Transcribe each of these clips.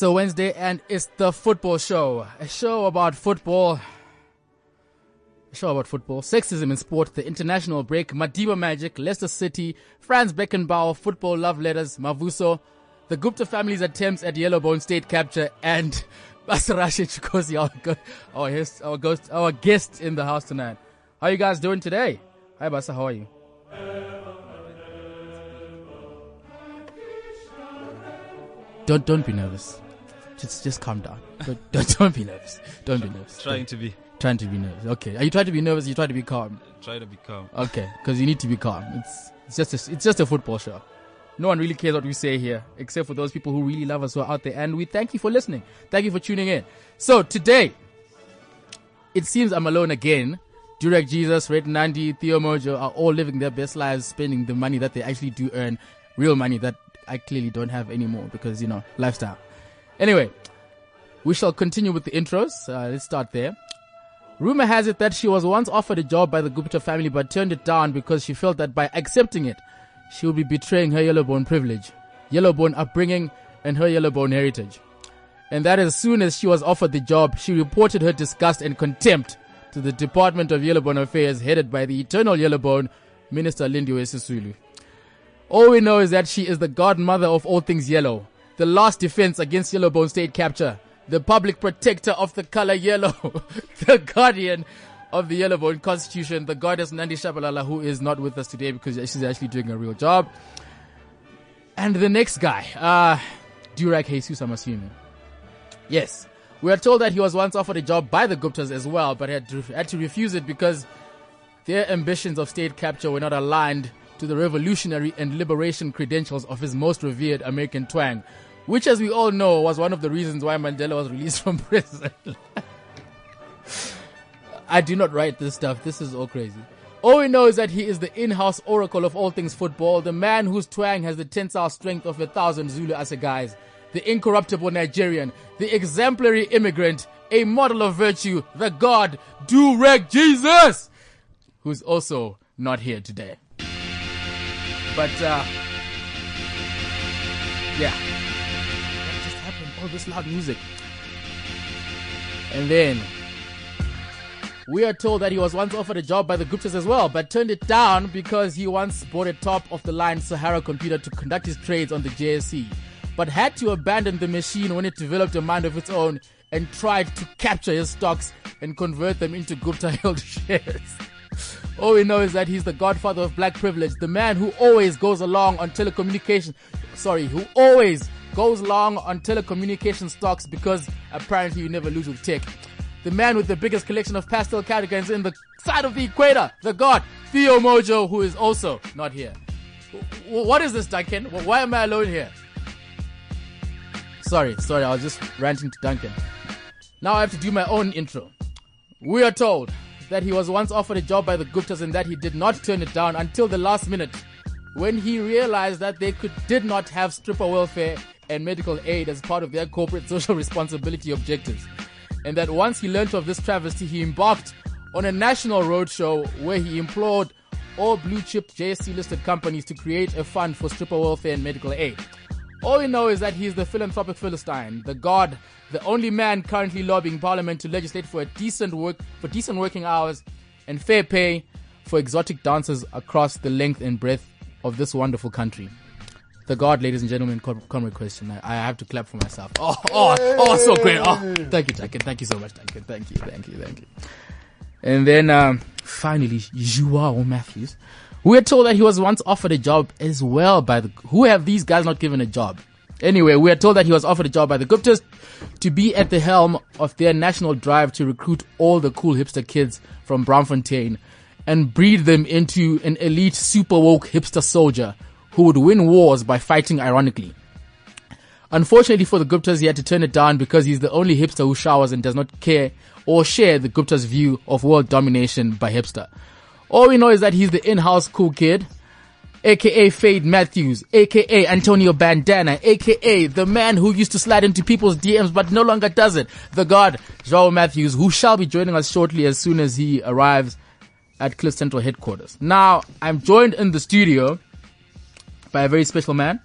It's a Wednesday and it's the football show. A show about football. A show about football, sexism in sport, the international break, Madiba Magic, Leicester City, Franz Beckenbauer, football love letters, Mavuso, the Gupta family's attempts at Yellowbone state capture, and Basarashi Chukosi, our, go- our, guest, our, ghost, our guest in the house tonight. How you guys doing today? Hi Basa, how are you? Don't don't be nervous. Just just calm down. Don't don't, don't be nervous. Don't be nervous. Trying to be, trying to be nervous. Okay. Are you trying to be nervous? You try to be calm. try to be calm. Okay, because you need to be calm. It's it's just a, it's just a football show. No one really cares what we say here, except for those people who really love us who are out there. And we thank you for listening. Thank you for tuning in. So today, it seems I'm alone again. Durek Jesus, Red Nandi, Theo Mojo are all living their best lives, spending the money that they actually do earn, real money that I clearly don't have anymore because you know lifestyle. Anyway, we shall continue with the intros. Uh, let's start there. Rumor has it that she was once offered a job by the Gupta family but turned it down because she felt that by accepting it, she would be betraying her Yellowbone privilege, Yellowbone upbringing, and her Yellowbone heritage. And that as soon as she was offered the job, she reported her disgust and contempt to the Department of Yellowbone Affairs headed by the eternal Yellowbone, Minister Lindiwe Sisulu. All we know is that she is the godmother of all things yellow, the last defense against Yellowbone state capture, the public protector of the color yellow, the guardian of the Yellowbone constitution, the goddess Nandi Shabalala, who is not with us today because she's actually doing a real job. And the next guy, uh, Durak Jesus, I'm assuming. Yes. We are told that he was once offered a job by the Guptas as well, but had to, had to refuse it because their ambitions of state capture were not aligned to the revolutionary and liberation credentials of his most revered American twang, which, as we all know, was one of the reasons why Mandela was released from prison. I do not write this stuff. This is all crazy. All we know is that he is the in-house oracle of all things football, the man whose twang has the tensile strength of a thousand Zulu assegais, the incorruptible Nigerian, the exemplary immigrant, a model of virtue, the God, Durek Jesus, who's also not here today. But, uh, yeah. All this loud music. And then, we are told that he was once offered a job by the Guptas as well, but turned it down because he once bought a top of the line Sahara computer to conduct his trades on the JSE, but had to abandon the machine when it developed a mind of its own and tried to capture his stocks and convert them into Gupta held shares. All we know is that he's the godfather of black privilege, the man who always goes along on telecommunication, sorry, who always goes long on telecommunication stocks because apparently you never lose with tech. The man with the biggest collection of pastel cardigans in the side of the equator, the god, Theo Mojo, who is also not here. What is this, Duncan? Why am I alone here? Sorry, sorry, I was just ranting to Duncan. Now I have to do my own intro. We are told that he was once offered a job by the Guptas and that he did not turn it down until the last minute when he realized that they could did not have stripper welfare and medical aid as part of their corporate social responsibility objectives. And that once he learnt of this travesty, he embarked on a national roadshow where he implored all blue chip JSE listed companies to create a fund for stripper welfare and medical aid. All we know is that he is the philanthropic Philistine, the god, the only man currently lobbying Parliament to legislate for decent work for decent working hours and fair pay for exotic dancers across the length and breadth of this wonderful country. The God, ladies and gentlemen, Con- Conway question. I, I have to clap for myself. Oh, oh, oh, so great. Oh, thank you, Duncan. Thank you so much, Duncan. Thank you, thank you, thank you. And then, um, finally, Joao Matthews. We are told that he was once offered a job as well by the, who have these guys not given a job? Anyway, we are told that he was offered a job by the Guptas to be at the helm of their national drive to recruit all the cool hipster kids from Braamfontein and breed them into an elite super woke hipster soldier who would win wars by fighting ironically. Unfortunately for the Guptas, he had to turn it down because he's the only hipster who showers and does not care or share the Gupta's view of world domination by hipster. All we know is that he's the in-house cool kid, aka Fade Matthews, aka Antonio Bandana, aka the man who used to slide into people's DMs but no longer does it, the god Joao Matthews, who shall be joining us shortly as soon as he arrives at Cliff Central headquarters. Now, I'm joined in the studio by a very special man.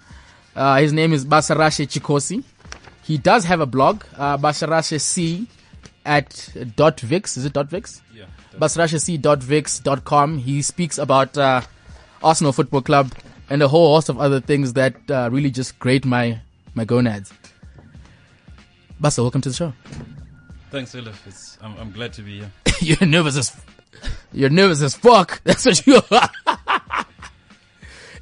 Uh, his name is Basarashe Chikosi. He does have a blog, uh, Basarashe C at dot vix. Is it dot vix? Yeah. basrashec.vix.com. He speaks about uh, Arsenal Football Club and a whole host of other things that uh, really just grate my my gonads. Basa, welcome to the show. Thanks, Elif. It's, I'm, I'm glad to be here. you're nervous as you're nervous as fuck. That's what you are.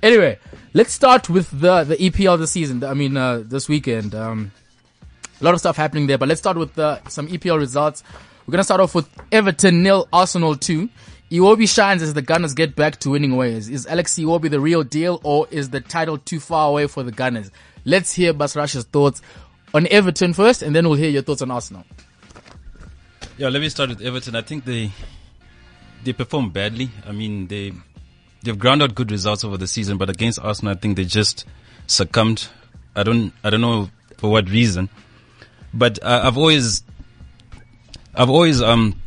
anyway, let's start with the the EPL this season. I mean, uh, this weekend. Um, a lot of stuff happening there, but let's start with uh, some EPL results. We're gonna start off with Everton nil, Arsenal two. Iwobi shines as the Gunners get back to winning ways. Is Alex Iwobi the real deal, or is the title too far away for the Gunners? Let's hear Basrash's thoughts on Everton first, and then we'll hear your thoughts on Arsenal. Yeah, let me start with Everton. I think they they performed badly. I mean, they they've ground out good results over the season, but against Arsenal, I think they just succumbed. I don't I don't know for what reason, but uh, I've always I've always um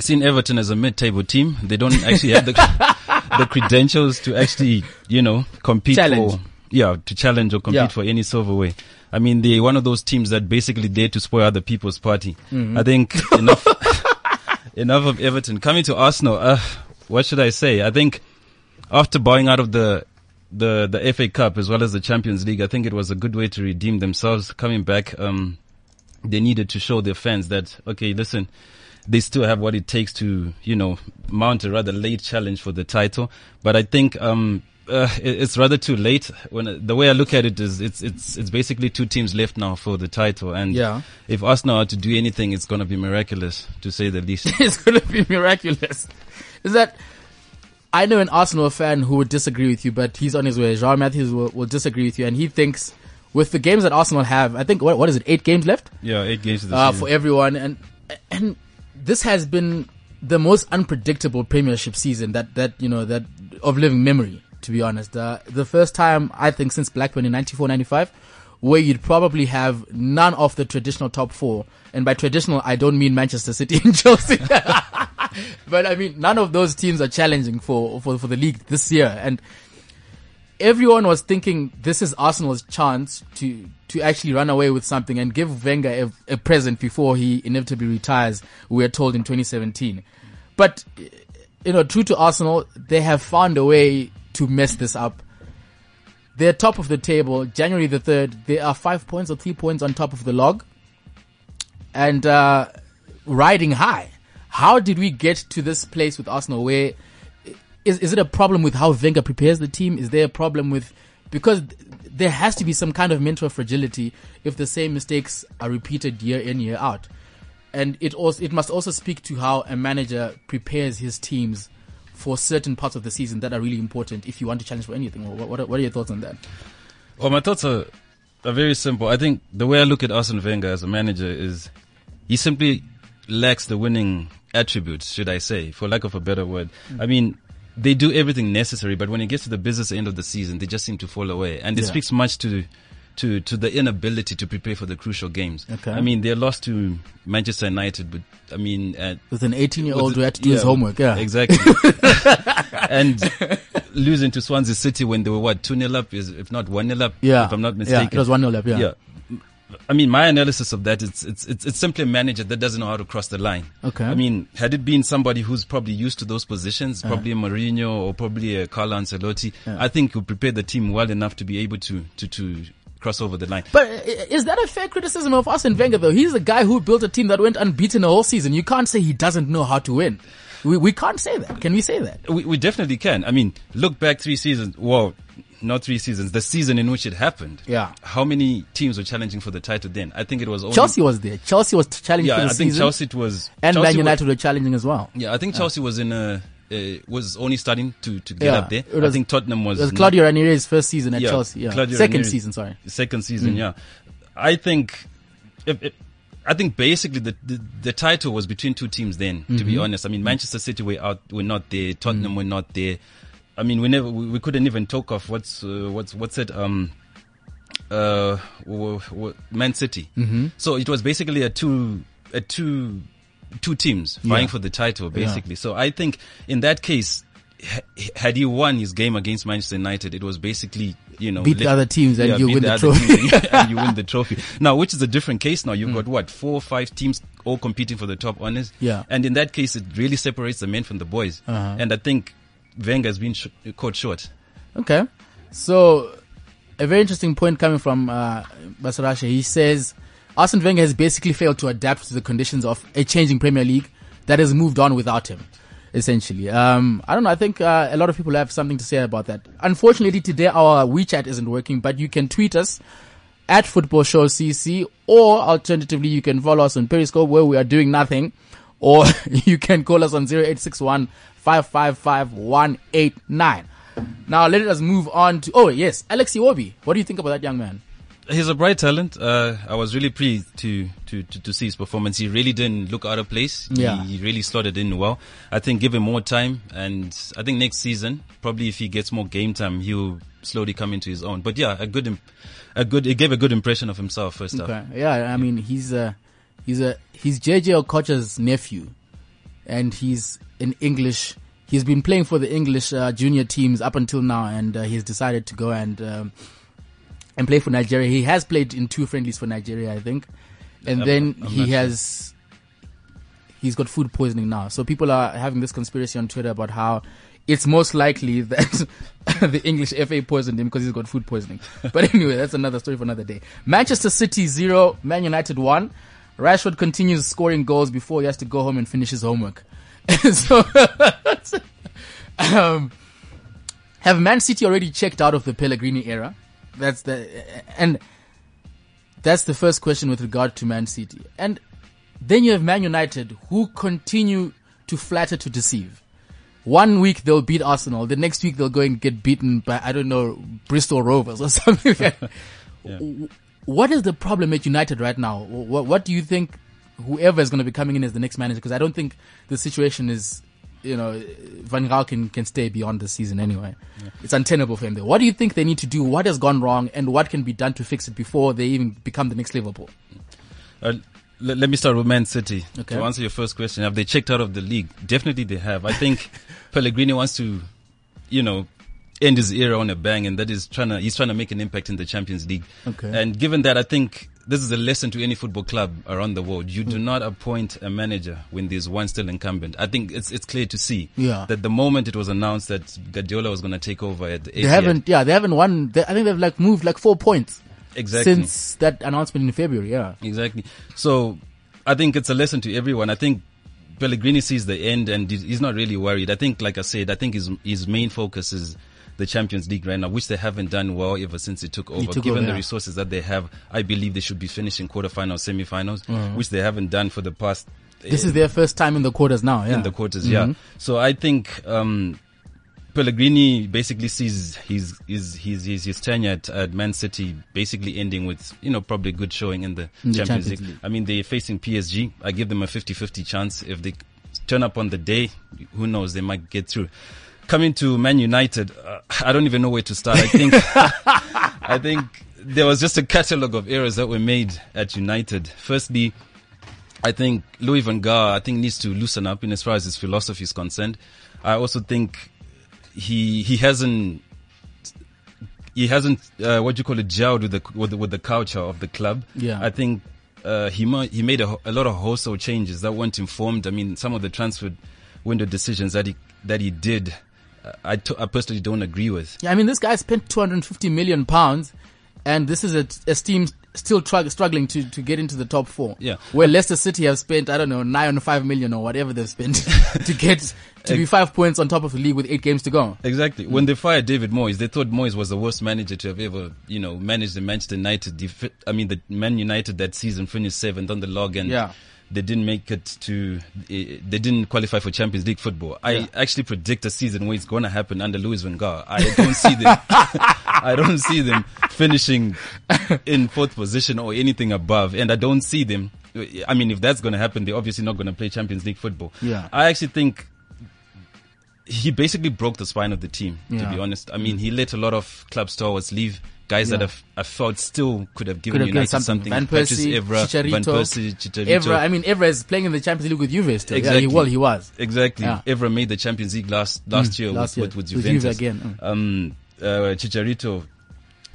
seen Everton as a mid-table team. They don't actually have the the credentials to actually you know compete Challenge. for yeah to challenge or compete Yeah. for any silverware. I mean, they're one of those teams that basically dare to spoil other people's party. I think enough enough of Everton coming to Arsenal. Uh, what should I say? I think after bowing out of the the the FA Cup as well as the Champions League, I think it was a good way to redeem themselves. Coming back, um, they needed to show their fans that okay, listen, they still have what it takes to you know mount a rather late challenge for the title. But I think um. Uh, it's rather too late. When the way I look at it is, it's it's it's basically two teams left now for the title, and Yeah. if Arsenal are to do anything, it's going to be miraculous, to say the least. it's going to be miraculous. Is that I know an Arsenal fan who would disagree with you, but he's on his way. Jean Matthews will, will disagree with you, and he thinks with the games that Arsenal have, I think what what is it, eight games left yeah, eight games uh, for everyone, and and this has been the most unpredictable Premiership season that that you know that of living memory. To be honest, uh, the first time I think since Blackburn in 94-95, where you'd probably have none of the traditional top four, and by traditional I don't mean Manchester City and Chelsea, but I mean none of those teams are challenging for for for the league this year, and everyone was thinking this is Arsenal's chance to to actually run away with something and give Wenger a, a present before he inevitably retires. We were told in 2017, but you know, true to Arsenal, they have found a way to mess this up. They're top of the table. January the third, they are five points or three points on top of the log, and uh, riding high. How did we get to this place with Arsenal where is is it a problem with how Wenger prepares the team? Is there a problem with because there has to be some kind of mental fragility if the same mistakes are repeated year in year out, and it also it must also speak to how a manager prepares his teams for certain parts of the season that are really important if you want to challenge for anything. What, what, are, what are your thoughts on that? Well, my thoughts are, are very simple. I think the way I look at Arsene Wenger as a manager is he simply lacks the winning attributes, should I say, for lack of a better word. I mean, they do everything necessary, but when it gets to the business end of the season, they just seem to fall away. And it Yeah. speaks much to to to the inability to prepare for the crucial games. Okay. I mean, they lost to Manchester United, but I mean, uh, With an 18 year old who had to do his homework, yeah. Exactly. and losing to Swansea City when they were what, 2 0 up, is if not 1 0 up, Yeah. if I'm not mistaken, Yeah, it was 1 0 up, yeah. Yeah. I mean, my analysis of that, it's, it's, it's, it's simply a manager that doesn't know how to cross the line. Okay. I mean, had it been somebody who's probably used to those positions, probably a Mourinho or probably a Carlo Ancelotti, I think he'll prepare the team well enough to be able to, to, to cross over the line. But uh, uh, is that a fair criticism of Arsene Wenger though? He's the guy who built a team that went unbeaten the whole season. You can't say he doesn't know how to win. We, we can't say that. Can we say that? We, we definitely can. I mean, look back three seasons. Well, not three seasons. The season in which it happened. Yeah. How many teams were challenging for the title then? I think it was only Chelsea was there. Chelsea was challenging Yeah, for the I think season. Chelsea was and Chelsea Man United were challenging as well. yeah, I think Chelsea was in a uh, was only starting to to get Yeah, up there. was- I think Tottenham was It was not- Claudio Ranieri's first season at Yeah, Chelsea. Yeah. Claudio Second Ranieri- season, sorry. second season, yeah. I think, if, if, I think basically the, the, the title was between two teams. Then, to be honest, I mean Manchester City were out, were not there. Tottenham were not there. I mean, we never, we, we couldn't even talk of what's uh, what's what's it um uh w- w- Man City. Mm-hmm. So it was basically a two a two two teams vying Yeah. for the title basically. So I think in that case. Had he won his game against Manchester United, it was basically you know Beat the other teams and you win the other trophy. and you- win the trophy. Now, which is a different case. Now Mm. you've got what four or five teams all competing for the top honors. Yeah. and in that case, it really separates the men from the boys. Uh-huh. And I think Wenger has been sh- caught short. Okay. So, a very interesting point coming from uh, Basarasha. He says Arsene Wenger has basically failed to adapt to the conditions of a changing Premier League that has moved on without him. Essentially, um, I don't know. I think uh, a lot of people have something to say about that. Unfortunately, today our WeChat isn't working, but you can tweet us at Football Show CC, or alternatively, you can follow us on Periscope where we are doing nothing, or you can call us on 0861 555 189. Now let us move on to, oh yes, Alex Iwobi. What do you think about that young man? He's a bright talent. Uh, I was really pleased to, to, to, to see his performance. He really didn't look out of place. Yeah. He, he really slotted in well. I think give him more time and I think next season, probably if he gets more game time, he'll slowly come into his own. But yeah, a good, a good, he gave a good impression of himself first up. Okay. Yeah, I mean, he's a, he's a, he's JJ Okocha's nephew and he's an English, he's been playing for the English uh, junior teams up until now and uh, he's decided to go and, um, and play for Nigeria. He has played in two friendlies for Nigeria, I think. And I'm- then I'm he not sure. has, he's got food poisoning now. So people are having this conspiracy on Twitter about how it's most likely that the English FA poisoned him because he's got food poisoning. But anyway, that's another story for another day. Manchester City zero, Man United one. Rashford continues scoring goals before he has to go home and finish his homework. so, um, have Man City already checked out of the Pellegrini era? That's the and that's the first question with regard to Man City. And then you have Man United who continue to flatter to deceive. One week they'll beat Arsenal, the next week they'll go and get beaten by I don't know Bristol Rovers or something. like that. W- What is the problem at United right now? What, what do you think whoever is going to be coming in as the next manager? Because I don't think the situation is, you know, Van Gaal can, can stay beyond the season anyway. It's untenable for him there. What do you think they need to do? What has gone wrong and what can be done to fix it before they even become the next Liverpool? Uh, let, let me start with Man City. Okay. To answer your first question, have they checked out of the league? Definitely they have. I think Pellegrini wants to, you know, end his era on a bang and that is trying to, he's trying to make an impact in the Champions League. Okay. And given that, I think this is a lesson to any football club around the world. You do mm. not appoint a manager when there's one still incumbent. I think it's, it's clear to see Yeah. that the moment it was announced that Guardiola was going to take over at the They haven't, yeah, they haven't won. They, I think they've like moved like four points exactly. since that announcement in February. Yeah. Exactly. So I think it's a lesson to everyone. I think Pellegrini sees the end and he's- he's not really worried. I think, like I said, I think his his main focus is the Champions League right now, which they haven't done well ever since it took over. took Given over, the yeah. resources that they have, I believe they should be finishing quarterfinals, semifinals, Mm-hmm. which they haven't done for the past. This is their first time in the quarters now. Yeah. in the quarters. Yeah. So I think um, Pellegrini basically sees his his his his, his tenure at, at Man City basically ending with you know probably a good showing in the, In the Champions, Champions League. League. I mean they're facing PSG. I give them a 50-50 chance if they turn up on the day. Who knows? They might get through. Coming to Man United, uh, I don't even know where to start. I think I think there was just a catalogue of errors that were made at United. Firstly, I think Louis van Gaal, I think needs to loosen up in as far as his philosophy is concerned. I also think he he hasn't he hasn't uh, what do you call it gelled with the with the, with the culture of the club. Yeah. I think uh, he ma- he made a, a lot of wholesale changes that weren't informed. I mean, some of the transfer window decisions that he that he did, I t- I personally don't agree with. Yeah, I mean, this guy spent 250 million pounds, and this is a, a team still trug- struggling to, to get into the top four. Yeah. Where Leicester City have spent, I don't know, nine or five million or whatever they've spent to get to be five points on top of the league with eight games to go. Exactly. When they fired David Moyes, they thought Moyes was the worst manager to have ever, you know, managed the Manchester United. Def- I mean, the Man United that season finished seventh on the log, and Yeah. They didn't make it to. Uh, they didn't qualify for Champions League football. I Yeah. actually predict a season where it's going to happen under Louis van Gaal. I don't see them, I don't see them finishing in fourth position or anything above, and I don't see them. I mean, if that's going to happen, they're obviously not going to play Champions League football. Yeah. I actually think he basically broke the spine of the team. yeah. To be honest, I mean, he let a lot of club stars leave. Guys that Yeah. have, I felt still could have given Could have given United something. something. Van Persie, Evra, Chicharito, Van Persie, Chicharito. Evra, I mean, Evra is playing in the Champions League with Juve still. Yeah, Exactly. he, well, he was. Exactly. Yeah. Evra made the Champions League last last Mm, year, last with, year. with with With Juve Juventus. again, mm. Um, uh, Chicharito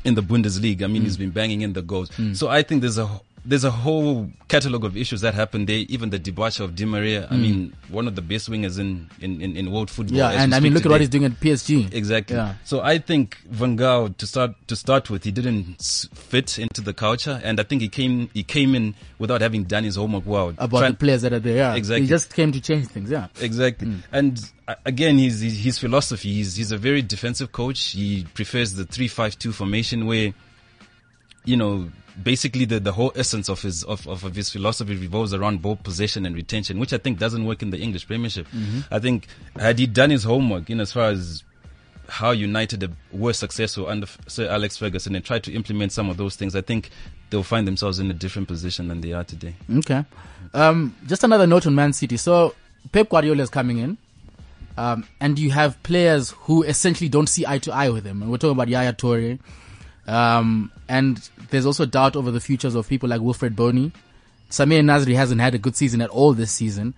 in the Bundesliga. I mean, Mm. he's been banging in the goals. So I think there's a there's a whole catalogue of issues that happened there. Even the debacle of Di Maria. I mean, one of the best wingers in in, in, in world football. Yeah, and I mean, look at what he's doing at PSG. Exactly. Yeah. So I think Van Gaal to start to start with, he didn't fit into the culture, and I think he came he came in without having done his homework well. About Trying- the players that are there. Yeah. Exactly. He just came to change things. Yeah. Exactly. Mm. And uh, again, his, his his philosophy. He's he's a very defensive coach. He prefers the three five two formation, where you know basically the, the whole essence of his of, of, his philosophy revolves around ball possession and retention, which I think doesn't work in the English Premiership. Mm-hmm. I think had he done his homework in as far as how United were successful under Sir Alex Ferguson and tried to implement some of those things, I think they'll find themselves in a different position than they are today. Okay. Um, just another note on Man City. So Pep Guardiola is coming in, um, and you have players who essentially don't see eye to eye with him. And we're talking about Yaya Toure, um, and there's also doubt over the futures of people like Wilfried Bony. Samir Nasri hasn't had a good season at all this season.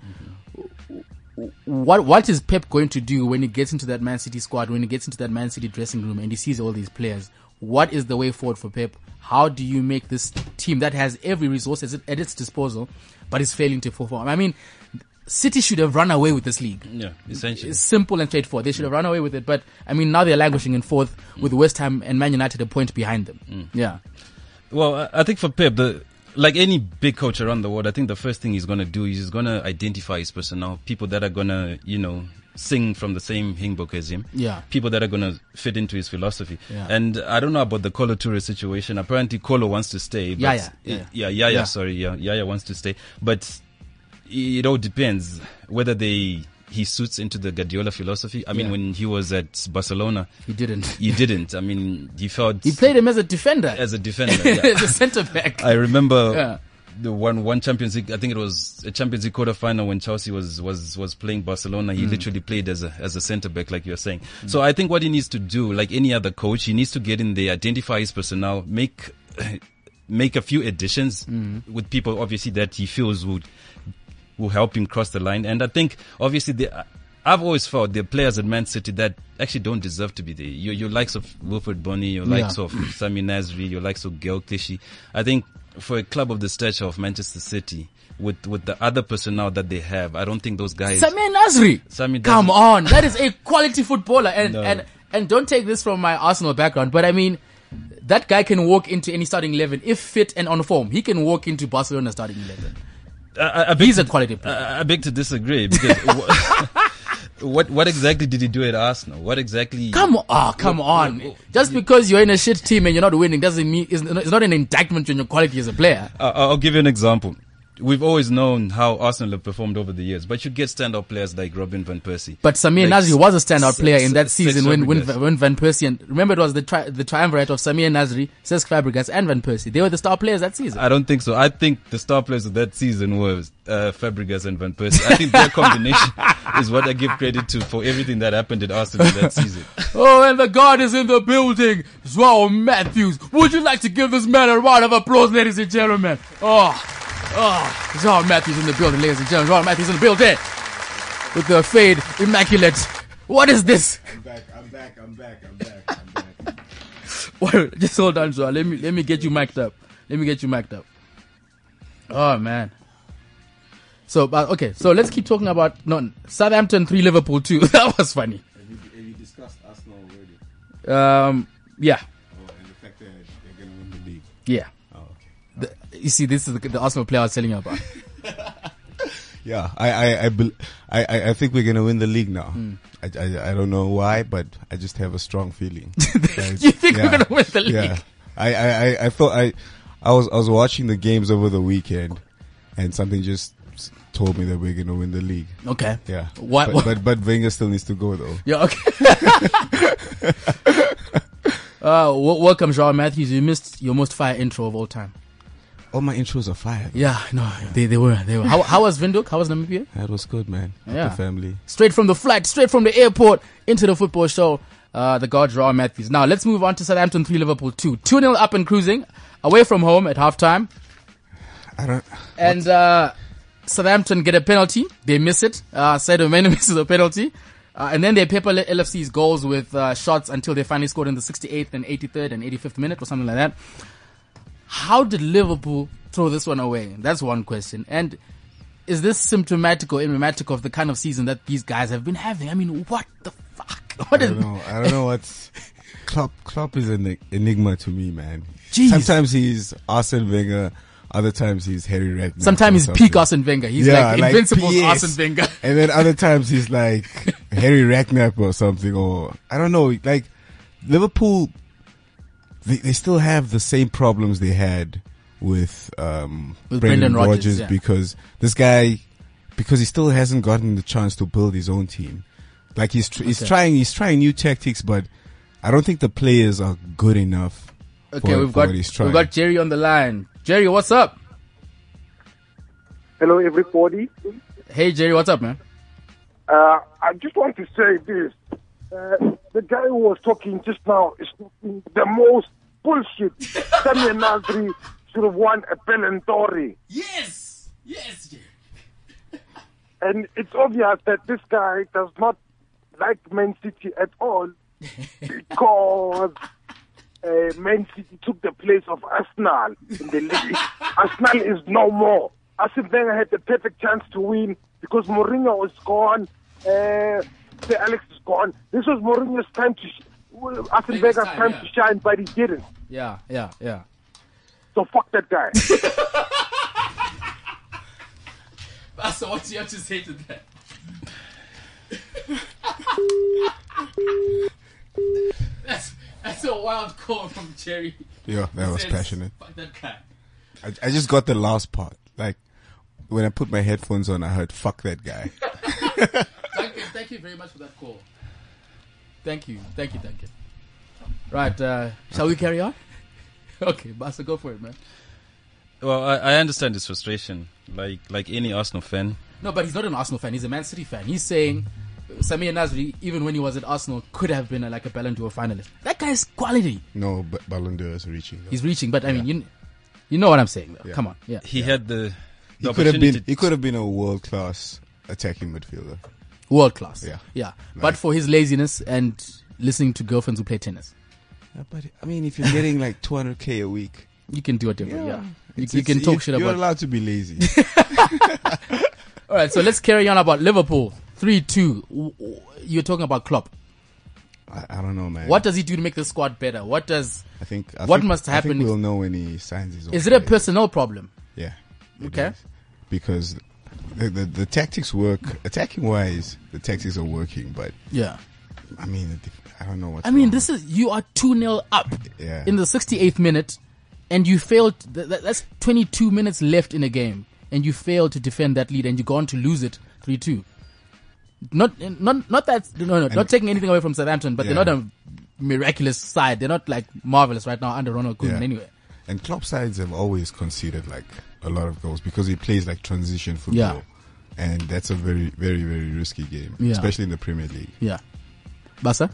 What what is Pep going to do when he gets into that Man City squad, when he gets into that Man City dressing room and he sees all these players? What is the way forward for Pep? How do you make this team that has every resource at its disposal, but is failing to perform? I mean, City should have run away with this league. Yeah, essentially. It's simple and straightforward. They should have run away with it, but I mean, now they're languishing in fourth with West Ham and Man United a point behind them. Mm. Yeah, Well, I- think for Pep, the like any big coach around the world, I think the first thing he's going to do is he's going to identify his personnel, people that are going to, you know, sing from the same hymn book as him. Yeah. People that are going to fit into his philosophy. Yeah. And I don't know about the Kolo Toure situation. Apparently, Kolo wants to stay. But Yaya, yeah, yeah. yeah, Yeah. sorry, yeah, Yaya wants to stay. But it all depends whether they he suits into the Guardiola philosophy. I mean, Yeah. when he was at Barcelona, he didn't. he didn't. I mean, he felt He played him as a defender, as a defender. yeah. as a centre back. I remember Yeah. the one one Champions League. I think it was a Champions League quarter final when Chelsea was was was playing Barcelona. He literally played as a as a centre back, like you're saying. So I think what he needs to do, like any other coach, he needs to get in there, identify his personnel, make make a few additions Hmm. with people, obviously that he feels would will help him cross the line. And I think obviously the. I've always felt the players at Man City that actually don't deserve to be there. Your, your likes of Wilfried Bony, your likes Yeah. of Sami Nasri, your likes of Gael Clichy. I think for a club of the stature of Manchester City, with with the other personnel that they have, I don't think those guys. Sami Nasri. Samir Come on, that is a quality footballer, and No. and and don't take this from my Arsenal background, but I mean. That guy can walk into any starting eleven if fit and on form. He can walk into Barcelona starting eleven. I, I, I beg He's to, a quality player. I, I beg to disagree because wha- what what exactly did he do at Arsenal? What exactly? Come on, ah, come on. Just because you're in a shit team and you're not winning doesn't mean it's, it's not an indictment on your quality as a player. I- I'll give you an example. We've always known how Arsenal have performed over the years, but you get standout players like Robin van Persie. But Samir Like Nasri was a standout S- player in S- that season when when, when Van Persie and remember it was the tri- the triumvirate of Samir Nasri, Cesc Fabregas, and Van Persie. They were the star players that season. I don't think so. I think the star players of that season was uh, Fabregas and Van Persie. I think their combination is what I give credit to for everything that happened at Arsenal that season. Oh, and the God is in the building. Joao Matthews. Would you like to give this man a round of applause, ladies and gentlemen? Oh, oh, Joao Matthews in the building, ladies and gentlemen. Joao Matthews in the building. With the fade, immaculate. What is this? I'm back. I'm back. I'm back. I'm back. I'm back. Just hold on, Joao. Let me, let me get you mic'd up. Let me get you mic'd up. Oh, man. So, but okay, so let's keep talking about, no, Southampton 3, Liverpool 2. that was funny. Have you, have you discussed Arsenal already? Um, yeah, Oh, and the fact that they're to win the league. yeah. You see, this is the, the Arsenal player I was telling you about. Yeah, I I I, I, I think we're going to win the league now. I, I I don't know why, but I just have a strong feeling. You think we're gonna win the league? Yeah. I, I, I, thought I, I was, I was watching the games over the weekend and something just told me that we're going to win the league. Okay. Yeah. What? But, but, but Wenger still needs to go though. Yeah. Okay. Uh, w- welcome, Joao Matthews. You missed your most fire intro of all time. All my intros are fire. Yeah, no, they, they were. They were. How, how was Windhoek? How was Namibia? That was good, man. Yeah. The family. Straight from the flight, straight from the airport into the football show. Uh, the God Joao Matthews. Now let's move on to Southampton 3, Liverpool 2. 2 0 up and cruising, away from home at halftime. I don't. And uh, Southampton get a penalty. They miss it. Uh, Sadio Mane misses a penalty. Uh, and then they paper LFC's goals with uh, shots until they finally scored in the 68th and 83rd and 85th minute or something like that. How did Liverpool throw this one away? That's one question. And is this symptomatic or emblematic of the kind of season that these guys have been having? I mean, what the fuck? What I don't know. I don't know what's. Klopp, Klopp is an enigma to me, man. Jeez. Sometimes he's Arsene Wenger. Other times he's Harry Redknapp. Sometimes he's peak Arsene Wenger. He's Yeah, like like invincible PS. Arsene Wenger. And then other times he's like Harry Redknapp or something, or I don't know. Like Liverpool, they, they still have the same problems they had with um, With Brendan, Brendan Rodgers, Rodgers yeah. because this guy, because he still hasn't gotten the chance to build his own team. Like he's tr- he's trying he's trying new tactics, but I don't think the players are good enough. Okay, for- we've for got what he's we've got Jerry on the line. Jerry, what's up? Hello, everybody. Hey Jerry, what's up, man? Uh, I just want to say this. Uh, the guy who was talking just now is talking the most bullshit. Samir Nasri should have won a Ballon d'Or. Yes, yes. And it's obvious that this guy does not like Man City at all because uh, Man City took the place of Arsenal in the league. Arsenal is no more. Arsene Wenger had the perfect chance to win because Mourinho was gone. Uh, Sir Alex is gone. This was Mourinho's time to, sh- well, Arsene Famous Wenger's time, time yeah. to shine, but he didn't. Yeah, yeah, yeah. So fuck that guy. So what do you have to say to that? that's that's a wild call from Jerry. yeah, that was Says, passionate. Fuck that guy. I, I just got the last part. Like when I put my headphones on, I heard "fuck that guy." Thank you, very much for that call. Thank you, thank you, thank you. Right, uh, shall we carry on? okay, Basta, go for it, man. Well, I, I understand his frustration, like like any Arsenal fan. No, but he's not an Arsenal fan. He's a Man City fan. He's saying Samir Nasri, even when he was at Arsenal, could have been a, like a Ballon d'Or finalist. That guy's quality. No, but Ballon d'Or is reaching. Though. He's reaching, but I mean, you you know what I'm saying, though. Yeah. Come on, yeah. He had the, the he could have opportunity. been. He could have been a world class attacking midfielder. World class. Yeah. Yeah. But for his laziness and listening to girlfriends who play tennis, Yeah, but I mean, if you're getting like 200k a week, you can do whatever. Yeah. You, you can talk shit You're about. allowed to be lazy. All right, so let's carry on about Liverpool. 3 2. You're talking about Klopp. I, I don't know, man. What does he do to make the squad better? What does. I think. I what think- must happen we'll know when he signs his. Is it a personnel problem? Yeah. it Okay. is. Because the, the the tactics work. Attacking wise, the tactics are working, but Yeah. I mean, I don't know what. I mean, this is. You are 2 0 up Yeah. in the 68th minute, and you failed. Th- th- that's 22 minutes left in a game, and you failed to defend that lead, and you go on to lose it 3 2. Not, not, not that, no, no, not taking anything away from Southampton, but Yeah. they're not a miraculous side. They're not like marvelous right now under Ronald Koeman Yeah. anyway. And Klopp sides have always conceded like a lot of goals because he plays like transition football. Yeah. And that's a very, very, very risky game, Yeah. especially in the Premier League. Yeah. Basa?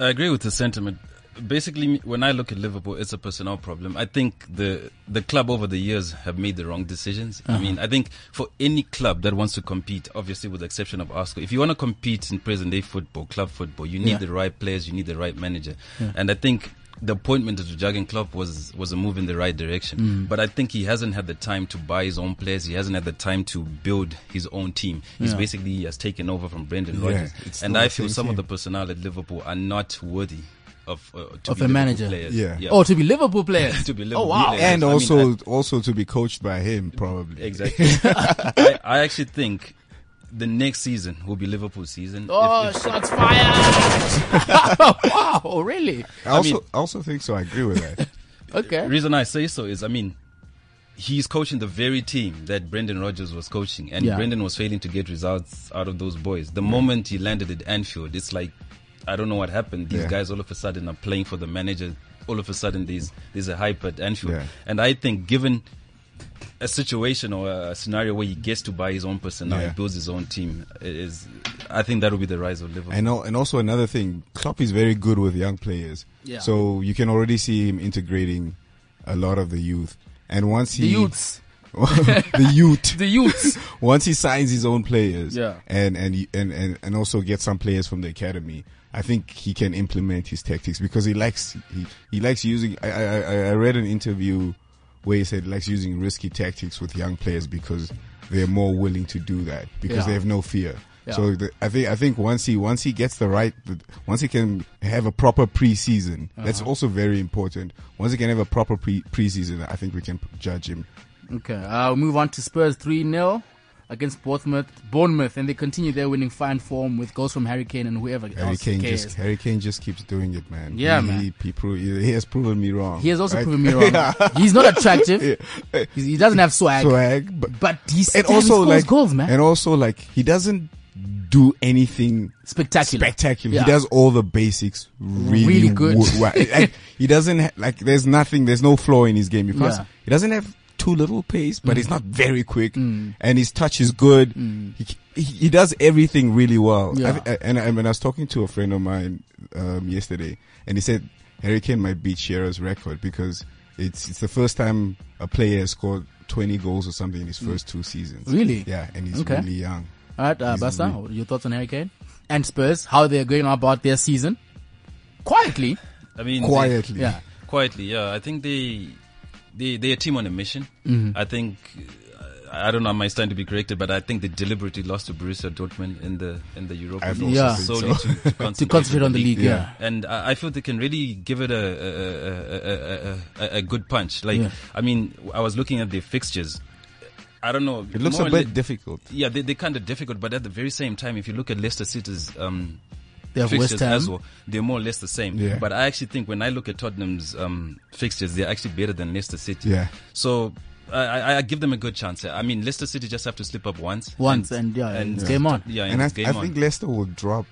I agree with the sentiment. Basically, when I look at Liverpool, it's a personnel problem. I think the the club over the years have made the wrong decisions. I uh-huh. mean, I think for any club that wants to compete, obviously with the exception of Arsenal, if you want to compete in present day football, club football, you need Yeah. the right players, you need the right manager, and I think. The appointment of Jurgen Klopp was was a move in the right direction, but I think he hasn't had the time to buy his own players. He hasn't had the time to build his own team. He's Yeah. basically he has taken over from Brendan Yeah, Rodgers, and I feel same some of the personnel at Liverpool are not worthy of uh, to Of be a Liverpool manager. Players. Yeah. Oh, to be Liverpool players. To be Liverpool. Oh, wow. players. And I mean, also, also to be coached by him, probably. Exactly. I, I actually think the next season will be Liverpool season. Oh, if- shots fired! wow, oh, really? I also, mean- I also think so. I agree with that. Okay. The reason I say so is, I mean, he's coaching the very team that Brendan Rodgers was coaching, and Yeah. Brendan was failing to get results out of those boys. The moment he landed at Anfield, it's like I don't know what happened. These Yeah. guys all of a sudden are playing for the manager. All of a sudden, there's there's a hype at Anfield, Yeah. and I think given a situation or a scenario where he gets to buy his own personnel, Yeah. he builds his own team, is I think that will be the rise of Liverpool. And, al- and also another thing, Klopp is very good with young players. Yeah. So you can already see him integrating a lot of the youth. And once The he youths. the youth, The youths. once he signs his own players, Yeah. and and and and and also get some players from the academy, I think he can implement his tactics because he likes he, he likes using. I, I I I read an interview where he said likes using risky tactics with young players because they're more willing to do that because Yeah. they have no fear. Yeah. So the, I think I think once he once he gets the right the, once he can have a proper preseason, that's Uh-huh. also very important. Once he can have a proper pre preseason, I think we can judge him. Okay, uh, we'll move on to Spurs 3 0 against Bournemouth. Bournemouth, and they continue their winning fine form with goals from Harry Kane and whoever Harry else Kane cares. just Harry Kane just keeps doing it, man. Yeah, he, man. He, he, pro- he has proven me wrong. He has also Right? proven me wrong. He's not attractive. Yeah. He doesn't have swag, Swag, but but he's and also scores like goals, man. and also like he doesn't do anything Spectacular. spectacular. Yeah. He does all the basics really, Really good. like he doesn't ha- like. There's nothing. There's no flaw in his game. You Yeah. He doesn't have too little pace, but he's not very quick, and his touch is good. He, he he does everything really well. Yeah. I th- and, I, and I was talking to a friend of mine um, yesterday, and he said Harry Kane might beat Shearer's record because it's it's the first time a player has scored 20 goals or something in his first two seasons. Mm. Really? Yeah, and he's Okay. really young. All right, uh, Basta, really- your thoughts on Harry Kane and Spurs? How they're going about their season? Quietly, I mean, they- Quietly. yeah. quietly, yeah. I think they they they're a team on a mission. Mm-hmm. I think uh, I don't know. I might stand to be corrected, but I think they deliberately lost to Borussia Dortmund in the in the Europa I've League also think solely so. to, to concentrate, To concentrate on the league, yeah. And I, I feel they can really give it a a, a, a, a, a good punch. Like Yeah. I mean, I was looking at their fixtures. I don't know. It looks a bit le- difficult. yeah, they, they're kind of difficult, but at the very same time, if you look at Leicester City's um, They have fixtures West Ham. as well, they're more or less the same. Yeah. But I actually think when I look at Tottenham's um, fixtures, they're actually better than Leicester City. Yeah. So I, I, I give them a good chance. I mean, Leicester City just have to slip up once. Once, and, yeah, it's game on. Yeah, and, and I, it's game I on. think Leicester will drop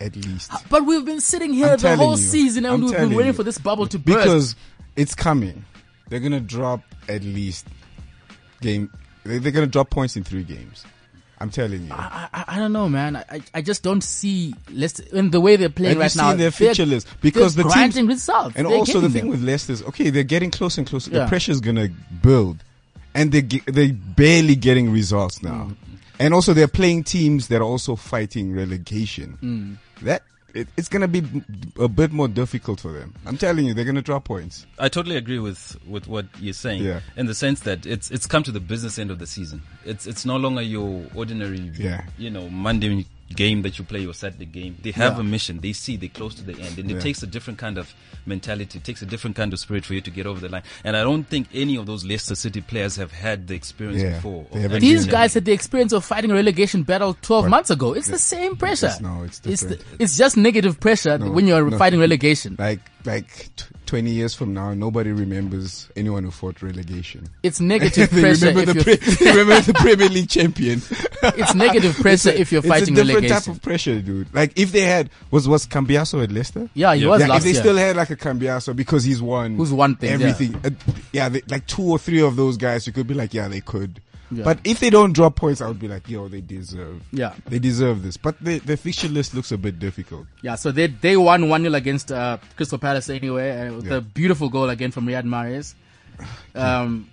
at least But we've been sitting here I'm the whole you. season and I'm we've been waiting you. for this bubble to burst. because it's coming. They're gonna drop at least game. They're gonna drop points in three games. I'm telling you. I, I, I don't know, man. I, I- just don't see Leicester in the way they're playing And right now. their they're- fixture list because they're the teams, results, and They're also the thing them. with Leicester is okay. They're getting closer and closer. Yeah. The pressure's gonna build, and they they're barely getting results now. Mm. And also they're playing teams that are also fighting relegation. Mm. That it, it's gonna be a bit more difficult for them. I'm telling you, they're gonna drop points. I totally agree with, with what you're saying. Yeah. In the sense that it's it's come to the business end of the season. It's it's no longer your ordinary Yeah. you know, Monday game that you play or Saturday game. They have Yeah. a mission. They see they're close to the end. And it Yeah. takes a different kind of mentality. It takes a different kind of spirit for you to get over the line. And I don't think any of those Leicester City players have had the experience Yeah. before. They of haven't actually These guys had the experience of fighting a relegation battle 12 But- months ago. It's the same pressure. It's- no, it's It's, the, different. it's just negative pressure No, when you're no. fighting relegation. Like like t- 20 years from now, nobody remembers anyone who fought relegation. It's negative pressure remember if the pre- remember the Premier League champion. it's negative pressure if you're fighting a different type of pressure, dude. Like if they had was was Cambiasso at Leicester? yeah, he Yeah. was yeah, if they year. still had like a Cambiasso because he's won, Who's won things, yeah. everything. Uh, yeah, they, like two or three of those guys, you could be like, yeah, they could. Yeah. But if they don't drop points, I would be like, yo, they deserve. Yeah. they deserve this. But the the fixture list looks a bit difficult. Yeah, so they they won 1 0 against uh, Crystal Palace anyway, uh, with Yeah. a beautiful goal again from Riyad Mahrez. Um,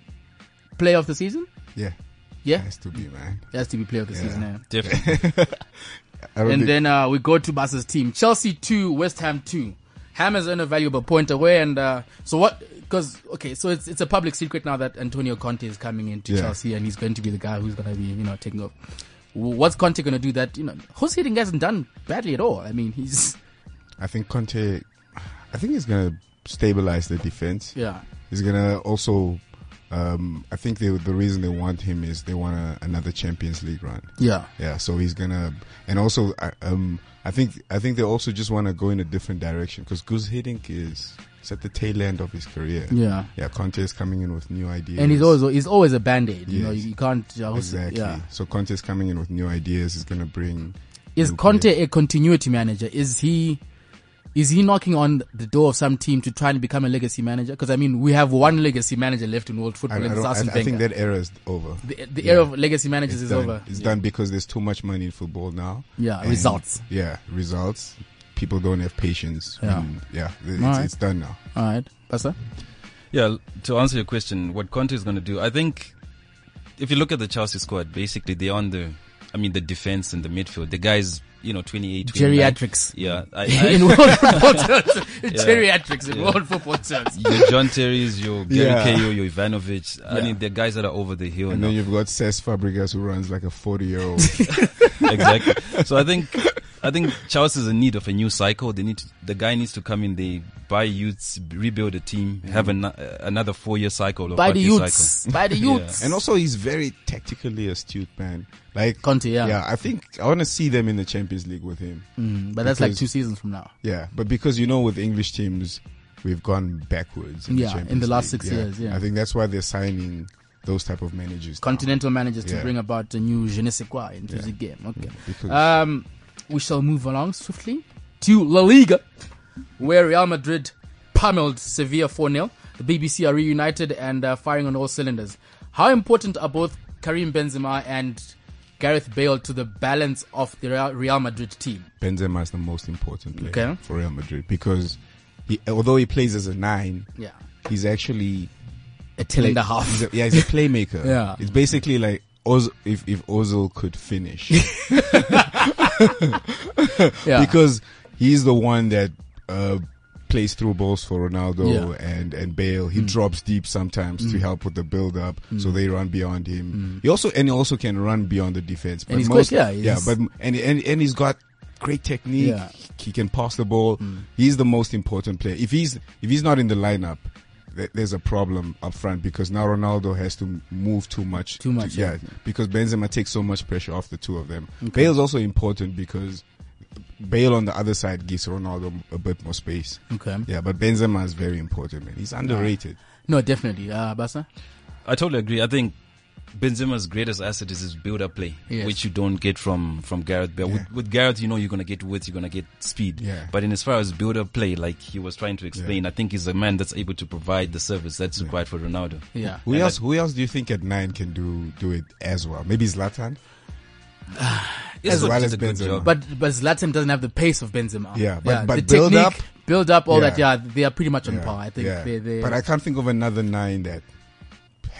play of the season? Yeah, Yeah, has to be, man. it has to be player of the Yeah. season. Yeah. Definitely. And think- then uh, we go to Barca's team. Chelsea 2, West Ham 2. Ham has earned a valuable point away. And uh, so what? Because, okay, so it's it's a public secret now that Antonio Conte is coming into Yeah. Chelsea and he's going to be the guy who's going to be, you know, taking over. What's Conte going to do that, you know, Jose Hiddink hasn't done badly at all. I mean, he's, I think Conte, I think he's gonna stabilize the defense. yeah. He's gonna also. Um, I think they, the reason they want him is they want a, another Champions League run. Yeah. Yeah, so he's gonna, and also, I- um, I think, I think they also just want to go in a different direction because Guus Hiddink is, is at the tail end of his career. Yeah. Yeah, Conte is coming in with new ideas. And he's always he's always a band aid. You know, you, can't. Exactly. Yeah. So Conte is coming in with new ideas. He's gonna bring Is Conte a continuity manager? Is he is he knocking on the door of some team to try and become a legacy manager? Because I mean, we have one legacy manager left in world football, I and it's don't- I- I think that era is over. the the Yeah. era of legacy managers It's is done. over. It's done because there's too much money in football now. Yeah, And- results. Yeah, results. People don't have patience. Yeah. Yeah, it's, Alright. it's done now. All right, Basa. Yeah, to answer your question, what Conte is going to do, I think if you look at the Chelsea squad, basically they're on the, I mean, the defense and the midfield. The guys, you know, 28, 29. Geriatrics. Yeah. I, in world football terms, geriatrics in world football terms. your John Terry's, your Gary Yeah. Cahill, your Ivanovic. I Yeah. mean, they're guys that are over the hill And now. then you've got Cesc Fabregas who runs like a 40 year old. exactly. So I think I think Chelsea is in need of a new cycle. They need to, the guy needs to come in. They buy youths, rebuild a team, have an, uh, another four year cycle or By five the year youths. cycle. By the Yeah. youths. and also, he's very tactically astute, man. Like, Conte, yeah. yeah, I think I want to see them in the Champions League with him. Mm, but that's like two seasons from now. Yeah, but because you know, with English teams, we've gone backwards. In Yeah, the in the last League. six years, yeah. I think that's why they're signing those type of managers. now. Continental managers to Yeah. bring about a new je ne sais quoi into Yeah. the game. Okay. Because Um, we shall move along swiftly to La Liga, where Real Madrid pummeled Sevilla 4 0. The BBC are reunited and uh, firing on all cylinders. How important are both Karim Benzema and Gareth Bale to the balance of the Real- Madrid team? Benzema is the most important player Okay. for Real Madrid because he, although he plays as a nine, Yeah. he's actually A 10 and a half. He's a, yeah, he's a playmaker. Yeah. it's basically like Oz, if if Ozil could finish, Yeah. because he's the one that uh, plays through balls for Ronaldo Yeah. Mm. and and Bale. He drops deep sometimes to help with the build up, so they run beyond him. He also and he also can run beyond the defense. But Mm. he's most, quick, yeah, yeah, but and and and he's got great technique. Yeah. Mm. He can pass the ball. He's the most important player. If he's if he's not in the lineup. Th- There's a problem up front because now Ronaldo has to move too much. Too much, yeah. yeah. Because Benzema takes so much pressure off the two of them. Bale's also important because Bale on the other side gives Ronaldo a bit more space. Okay. Yeah, but Benzema is very important, man. He's underrated. No, definitely. Uh, Basa? I totally agree. I think Benzema's greatest asset is his build-up play, Yes. which you don't get from from Gareth Bale. Yeah. With, with Gareth, you know you're gonna get width, you're gonna get speed. Yeah. But in as far as build-up play, like he was trying to explain, I think he's a man that's able to provide the service that's required for Ronaldo. Yeah. Who And else? Who else do you think at nine can do do it as well? Maybe Zlatan. It's As well as a good Benzema. job. But but Zlatan doesn't have the pace of Benzema. Yeah, but- but the build technique, up- build up, all Yeah. that. Yeah, they are pretty much on Yeah, par. I think yeah. they, they. But I can't think of another nine that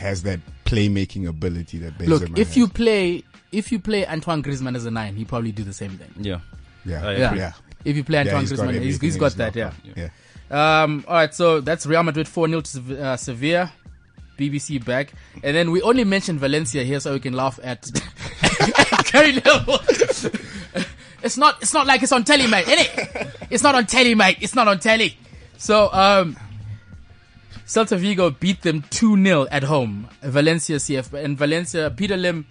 has that playmaking ability that Benzema look if has. you play if you play Antoine Griezmann as a nine, he probably do the same thing. yeah. yeah, I Yeah. agree. yeah, If you play Yeah, Antoine he's got he's, everything he's in got that. Yeah. locker. yeah. Um. All right. So that's Real Madrid four 0 to Sev- uh, Sevilla. BBC back, and then we only mentioned Valencia here so we can laugh at Gary Neville. it's not. It's not like it's on telly, mate. Innit? It's not on telly, mate. It's not on telly. So, um, Celta Vigo beat them 2 0 at home. Valencia CF. And Valencia, Peter Lim,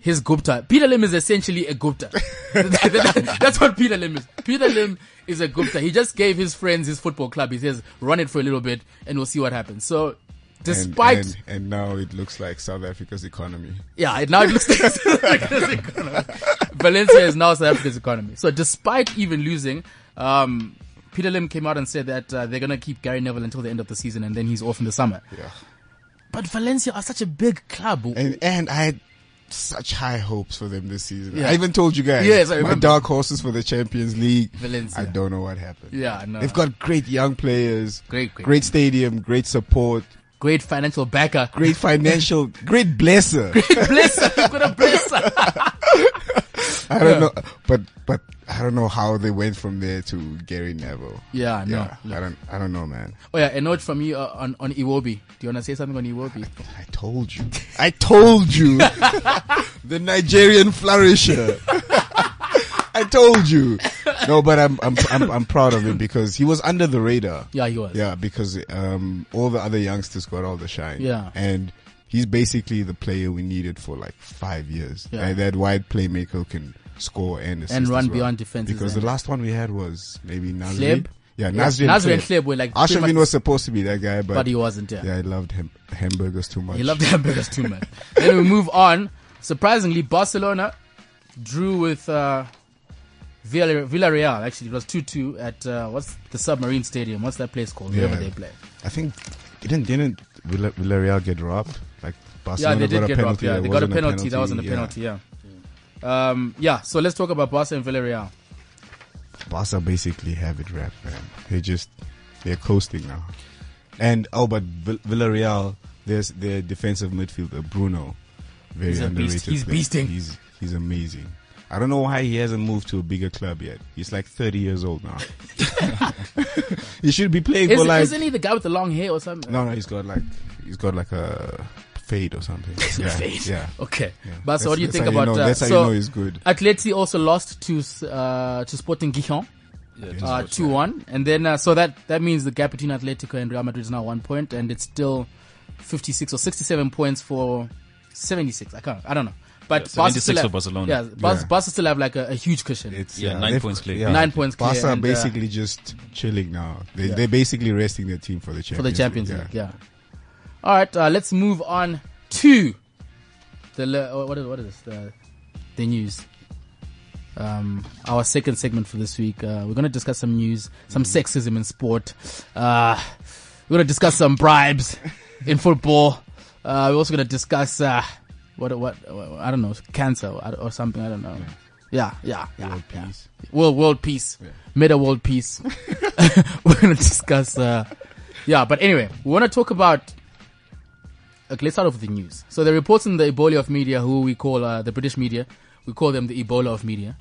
his Gupta. Peter Lim is essentially a Gupta. That's what Peter Lim is. Peter Lim is a Gupta. He just gave his friends his football club. He says, run it for a little bit and we'll see what happens. So, despite. and, and now it looks like South Africa's economy. Yeah, it now it looks like South Africa's economy. Valencia is now South Africa's economy. So despite even losing, um, Peter Lim came out and said that uh, they're going to keep Gary Neville until the end of the season and then he's off in the summer. Yeah, But Valencia are such a big club. and and I had such high hopes for them this season. Yeah. I even told you guys. Yes, I my dark horses for the Champions League. Valencia. I don't know what happened. Yeah, no. They've got great young players, Great, great. great stadium, great support, Great financial backer. great financial, great blesser. Great blesser. You've got a blesser. I don't Yeah. know, but but I don't know how they went from there to Gary Neville. Yeah, no. Yeah, I don't I don't know, man. Oh yeah, a note from you uh, on, on Iwobi. Do you want to say something on Iwobi? I told you. I told you. the Nigerian flourisher. I told you. No, but I'm, I'm I'm I'm proud of him because he was under the radar. Yeah, he was. Yeah, because um all the other youngsters got all the shine. Yeah. And he's basically the player we needed for like five years. Yeah. That wide playmaker can score and assist And run well. beyond defense. Because the last one we had was maybe. Hleb? Yeah, Yeah, Nasri, Nasri and. Hleb were like much- was supposed to be that guy, but, but he wasn't. Yeah. yeah, I loved him hamburgers too much. He loved hamburgers too much. then we move on. Surprisingly, Barcelona drew with uh, Villar- Villarreal. Actually, it was two-two at uh, what's the Submarine Stadium? What's that place called? Wherever Yeah. they play. I think didn't didn't Villa- Villarreal get robbed? Like Yeah, Barcelona they did got a get robbed. penalty. Yeah, that they got a wasn't penalty. That wasn't a yeah. penalty. Yeah. Um, yeah. So let's talk about Barca and Villarreal. Barca basically have it wrapped, man. They just they're coasting now. And oh, but Vill- Villarreal, there's their defensive midfielder Bruno, very He's underrated. beast. He's player. beasting. He's he's amazing. I don't know why he hasn't moved to a bigger club yet. He's like 30 years old now. he should be playing Is, for like isn't he the guy with the long hair or something? no, no. He's got like he's got like a fade or something. yeah, Fade. yeah. Okay. yeah. But so what do you think that's how about know, uh, That's how so you know he's good. Atleti also lost to uh, to Sporting Gijon. Yeah, uh, watch two one, and then uh, so that that means the gap between Atletico and Real Madrid is now one point, and it's still fifty six or sixty seven points for seventy six. I can't, I don't know, but Yeah, Barca 76 still for have, Barcelona. Yeah, Barca, Yeah. Barca still have like a, a huge cushion. It's Yeah, nine they've- points clear. Nine points clear, Barca and, uh, basically just chilling now. They, Yeah. They're basically resting their team for the Champions for the Champions League. League. Yeah. All right, uh, let's move on to the le- uh, what is what is this? The, the news. Um, our second segment for this week. Uh, we're going to discuss some news, some sexism in sport. Uh, we're going to discuss some bribes in football. Uh, we're also going to discuss uh, what, what what I don't know, cancer or, something. I don't know. Yeah, yeah, yeah. World yeah. peace. World world peace, meta world peace. we're going to discuss. Uh, yeah, but anyway, we want to talk about. Okay, let's start off with the news. So the reports in the Ebola of media, who we call uh, the British media, we call them the Ebola of media.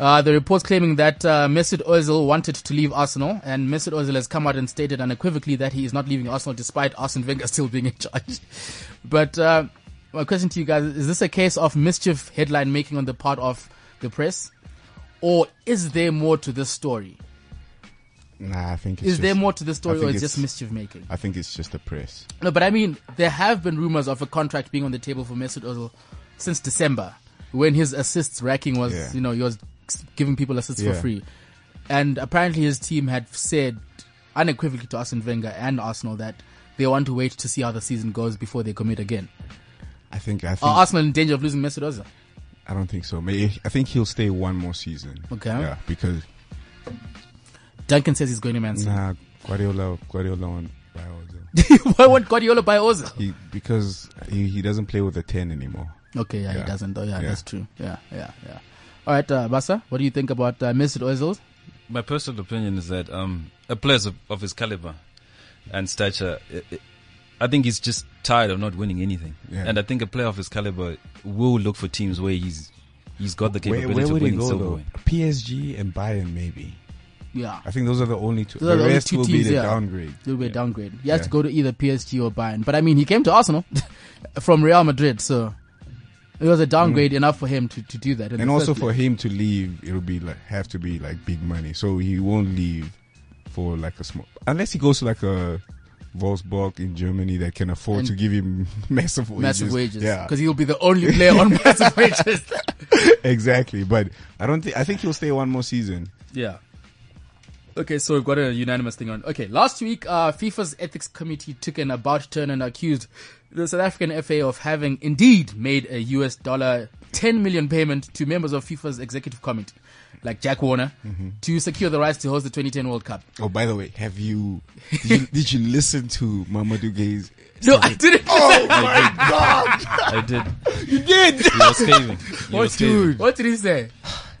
Uh, the reports claiming that uh, Mesut Ozil wanted to leave Arsenal, and Mesut Ozil has come out and stated unequivocally that he is not leaving Arsenal despite Arsene Wenger still being in charge. But uh, my question to you guys is: This a case of mischief headline making on the part of the press, or is there more to this story? Nah, I think it's Is there more to the story, or is just mischief making? I think it's just the press. No, but I mean, there have been rumors of a contract being on the table for Mesut Ozil since December, when his assists racking was, Yeah. you know, he was giving people assists for free, and apparently his team had said unequivocally to Arsene Wenger and Arsenal that they want to wait to see how the season goes before they commit again. I think I think Are Arsenal in danger of losing Mesut Ozil? I don't think so. Maybe I think he'll stay one more season. Okay. Yeah, because Duncan says he's going to Man City. nah, Guardiola Guardiola won't buy Ozil. Why won't Guardiola buy Ozil? He because he, he doesn't play with a ten anymore. Okay, yeah, he doesn't. Oh, yeah, Yeah. that's true. Yeah, yeah, yeah. All right, uh, Basa, what do you think about uh, Mesut Ozil? my personal opinion is that um, a player of, of his caliber and stature, i i I think he's just tired of not winning anything. Yeah. And I think a player of his caliber will look for teams where he's he's got the Where, capability where of would he winning go though? silverware. PSG and Bayern maybe. Yeah. I think those are the only two. Those the only rest two will teams, be the yeah. downgrade. little a downgrade. He has Yeah. to go to either PSG or Bayern. But I mean, he came to Arsenal from Real Madrid, so it was a downgrade enough for him to, to do that. Mm. And also for him to leave, it'll be like have to be like big money. So he won't leave for like a small unless he goes to like a Wolfsburg in Germany that can afford And to give him massive wages. massive wages, Yeah, because he'll be the only player on massive wages. exactly. But I don't think I think he'll stay one more season. Yeah. Okay, so we've got a unanimous thing on. Okay, last week, uh, FIFA's ethics committee took an about turn and accused the South African FA of having indeed made a US dollar 10 million payment to members of FIFA's executive committee, like Jack Warner, to secure the rights to host the 2010 World Cup. Oh, by the way, have you did you, did you listen to Mamadou Gay's? No, I didn't. Oh my God! I did. You did. He was scathing. He What, was scathing. What did he say?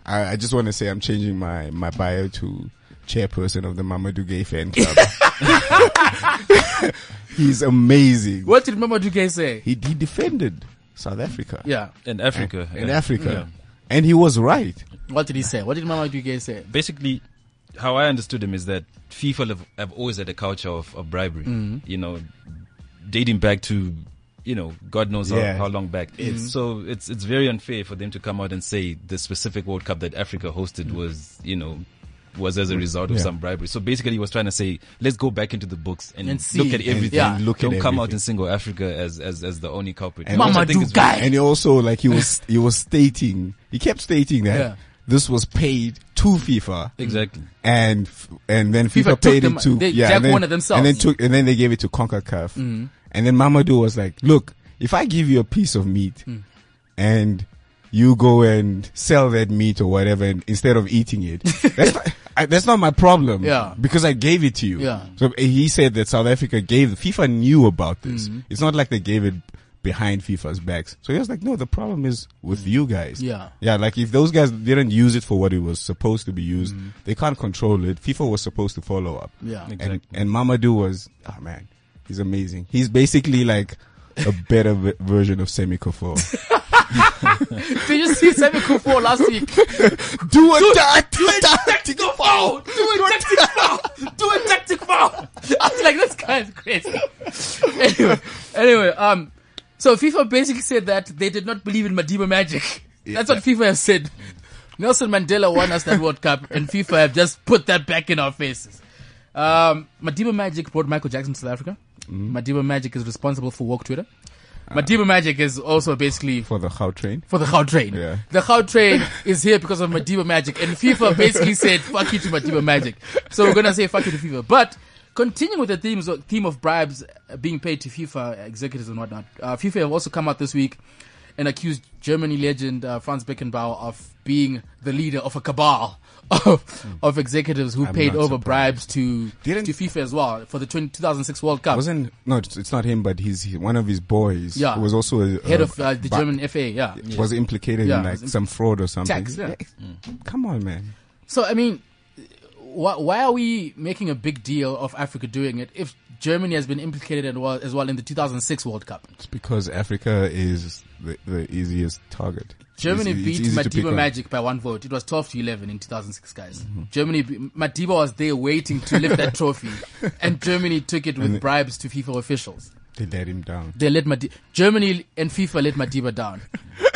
I, I just want to say I'm changing my my bio to chairperson of the Mamadou Gay fan club. He's amazing. What did Mama Gay say? He he defended South Africa. Yeah. In Africa. in yeah. Africa, and he was right. What did he say? What did Mama Gay say? basically how I understood him is that FIFA have, have always had a culture of, of bribery. Mm-hmm. You know, dating back to you know God knows Yeah. how, how long back. It's so it's it's very unfair for them to come out and say the specific World Cup that Africa hosted was you know was as a result of Yeah. some bribery. So basically, he was trying to say, let's go back into the books and, And see. look at And- everything. yeah. look Don't come out everything. and single Africa as as as the only culprit. And Mama think do guy. And he also like he was he was stating he kept stating that Yeah. this was paid to FIFA Exactly. and and then FIFA FIFA, paid them- it to they- yeah Jack and then, Warner themselves. Mm-hmm. and then took and then they gave it to Concacaf and then Mamadou was like look if I give you a piece of meat Mm. and you go and sell that meat or whatever and, instead of eating it. That's not, I, that's not my problem. Yeah. Because I gave it to you. Yeah. So uh, he said that South Africa gave, FIFA knew about this. Mm-hmm. It's not like they gave it behind FIFA's backs. So he was like, no, the problem is with mm-hmm. you guys. Yeah. Yeah, like if those guys didn't use it for what it was supposed to be used, mm-hmm. they can't control it. FIFA was supposed to follow up. Yeah. And, and Mamadou was, oh man, he's amazing. He's basically like a better v- version of Sammy Kuffour. Did you see Sammy Kuffour last week? Do a ta- Do a tactical foul! Do a tactical foul! Do a tactical foul! I was like, this guy is crazy. anyway, anyway, um, so FIFA basically said that they did not believe in Madiba magic. That's what FIFA have said. Nelson Mandela won us that World Cup, and FIFA have just put that back in our faces. Um, Madiba Magic brought Michael Jackson to South Africa. Madiba Magic is responsible for Walk Twitter. Madiba Magic is also basically for the How train. for the Gautrain. train. Yeah. The Gautrain train is here because of Madiba Magic, and FIFA basically said "fuck you" to Madiba Magic. So we're gonna say "fuck you" to FIFA. But continuing with the themes of, theme of bribes being paid to FIFA executives and whatnot, uh, FIFA have also come out this week and accused Germany legend uh, Franz Beckenbauer of being the leader of a cabal of, of executives who I'm paid over surprised. bribes to Didn't- to FIFA as well for the 20, 2006 World Cup. Wasn't no, it's, it's not him, but he's he, one of his boys. Yeah. was also a, Head a- of uh, the ba- German FA, yeah. was implicated Yeah, in like was im- some fraud or something. Tax, yeah. Come on, man. So I mean, why, why are we making a big deal of Africa doing it if Germany has been implicated as well, as well in the 2006 World Cup? It's because Africa is the, the easiest target. Germany it's beat easy Madiba. Magic by one vote. It was 12 to 11 in 2006, guys. Germany, be- Madiba was there waiting to lift that trophy, and Germany took it with bribes to FIFA officials. They let him down. They let Madi- Germany and FIFA let Madiba down.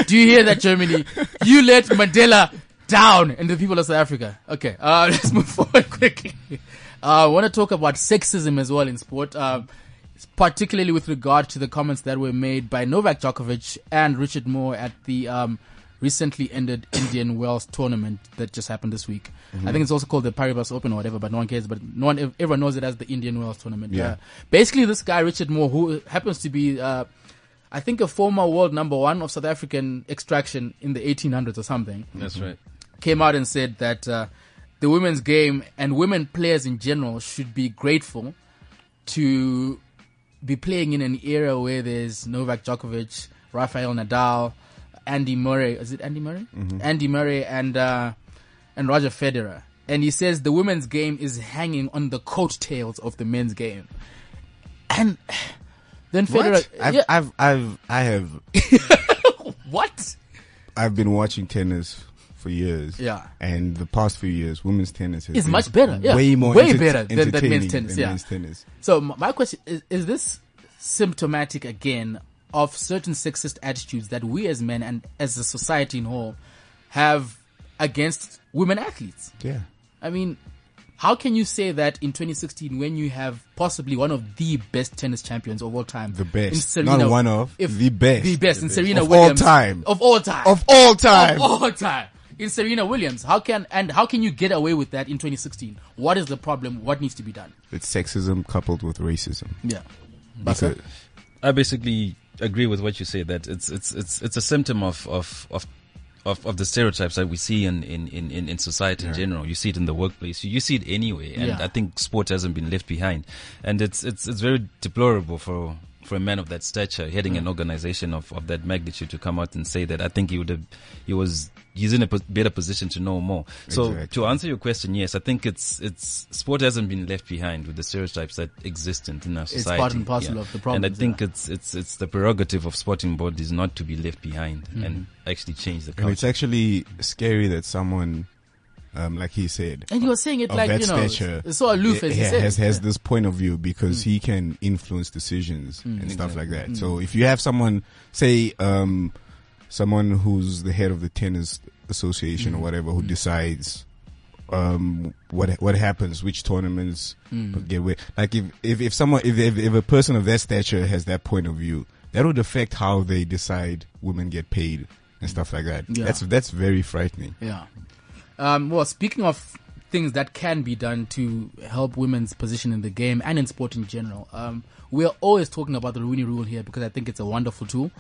Do you hear that, Germany? You let Mandela down, and the people of South Africa. Okay, uh, let's move forward quickly. Uh, I want to talk about sexism as well in sport, uh, particularly with regard to the comments that were made by Novak Djokovic and Richard Moore at the um, recently ended Indian Wells tournament that just happened this week. I think it's also called the Paribas Open or whatever, but no one cares. But no one, everyone knows it as the Indian Wells tournament. Yeah. Uh, basically, this guy Richard Moore, who happens to be, uh, I think, a former world number one of South African extraction in the 1800s or something, That's right. came out and said that uh, the women's game and women players in general should be grateful to be playing in an era where there's Novak Djokovic, Rafael Nadal, Andy Murray. Is it Andy Murray? Andy Murray and uh, and Roger Federer. And he says the women's game is hanging on the coattails of the men's game. And then Federer, What? I've, yeah, I've, I've, I have, what? I've been watching tennis for years. Yeah. And the past few years, women's tennis been much better, yeah. Way more, Way enter- better than- than men's tennis, than yeah. men's tennis. So my question is: Is this symptomatic again of certain sexist attitudes that we as men and as a society in whole have against women athletes? Yeah. I mean, how can you say that in 2016 when you have possibly one of the best tennis champions of all time, The best. in Serena, Not one of, the best. the best, in Serena Of all time. of all time, Of all time. of all time. In Serena Williams, how can and how can you get away with that in 2016? What is the problem? What needs to be done? It's sexism coupled with racism. Yeah, Because- I basically agree with what you say that it's it's it's it's a symptom of of of of, of the stereotypes that we see in in, in, in in society in general. You see it in the workplace. You, you see it anyway, and Yeah. I think sport hasn't been left behind. And it's it's it's very deplorable for for a man of that stature heading an organization of, of that magnitude to come out and say that. I think he would have he was he's in a better position to know more. So Exactly. to answer your question, yes, I think it's it's sport hasn't been left behind with the stereotypes that exist in, in our It's society. part and parcel of the problem. And I think yeah. it's it's it's the prerogative of sporting bodies not to be left behind Mm-hmm. and actually change the And it's actually scary that someone, um, like he said, And you were saying it like, you know, stature, so aloof as yeah, you said. has has Yeah. this point of view because he can influence decisions and stuff like that. So if you have someone, say, um, someone who's the head of the tennis association or whatever, who decides um what what happens which tournaments get where like if if, if someone if, if if a person of that stature has that point of view that would affect how they decide women get paid and stuff like that Yeah. that's that's very frightening Yeah. Um, well, speaking of things that can be done to help women's position in the game and in sport in general. Um, we're always talking about the Rooney Rule here because I think it's a wonderful tool.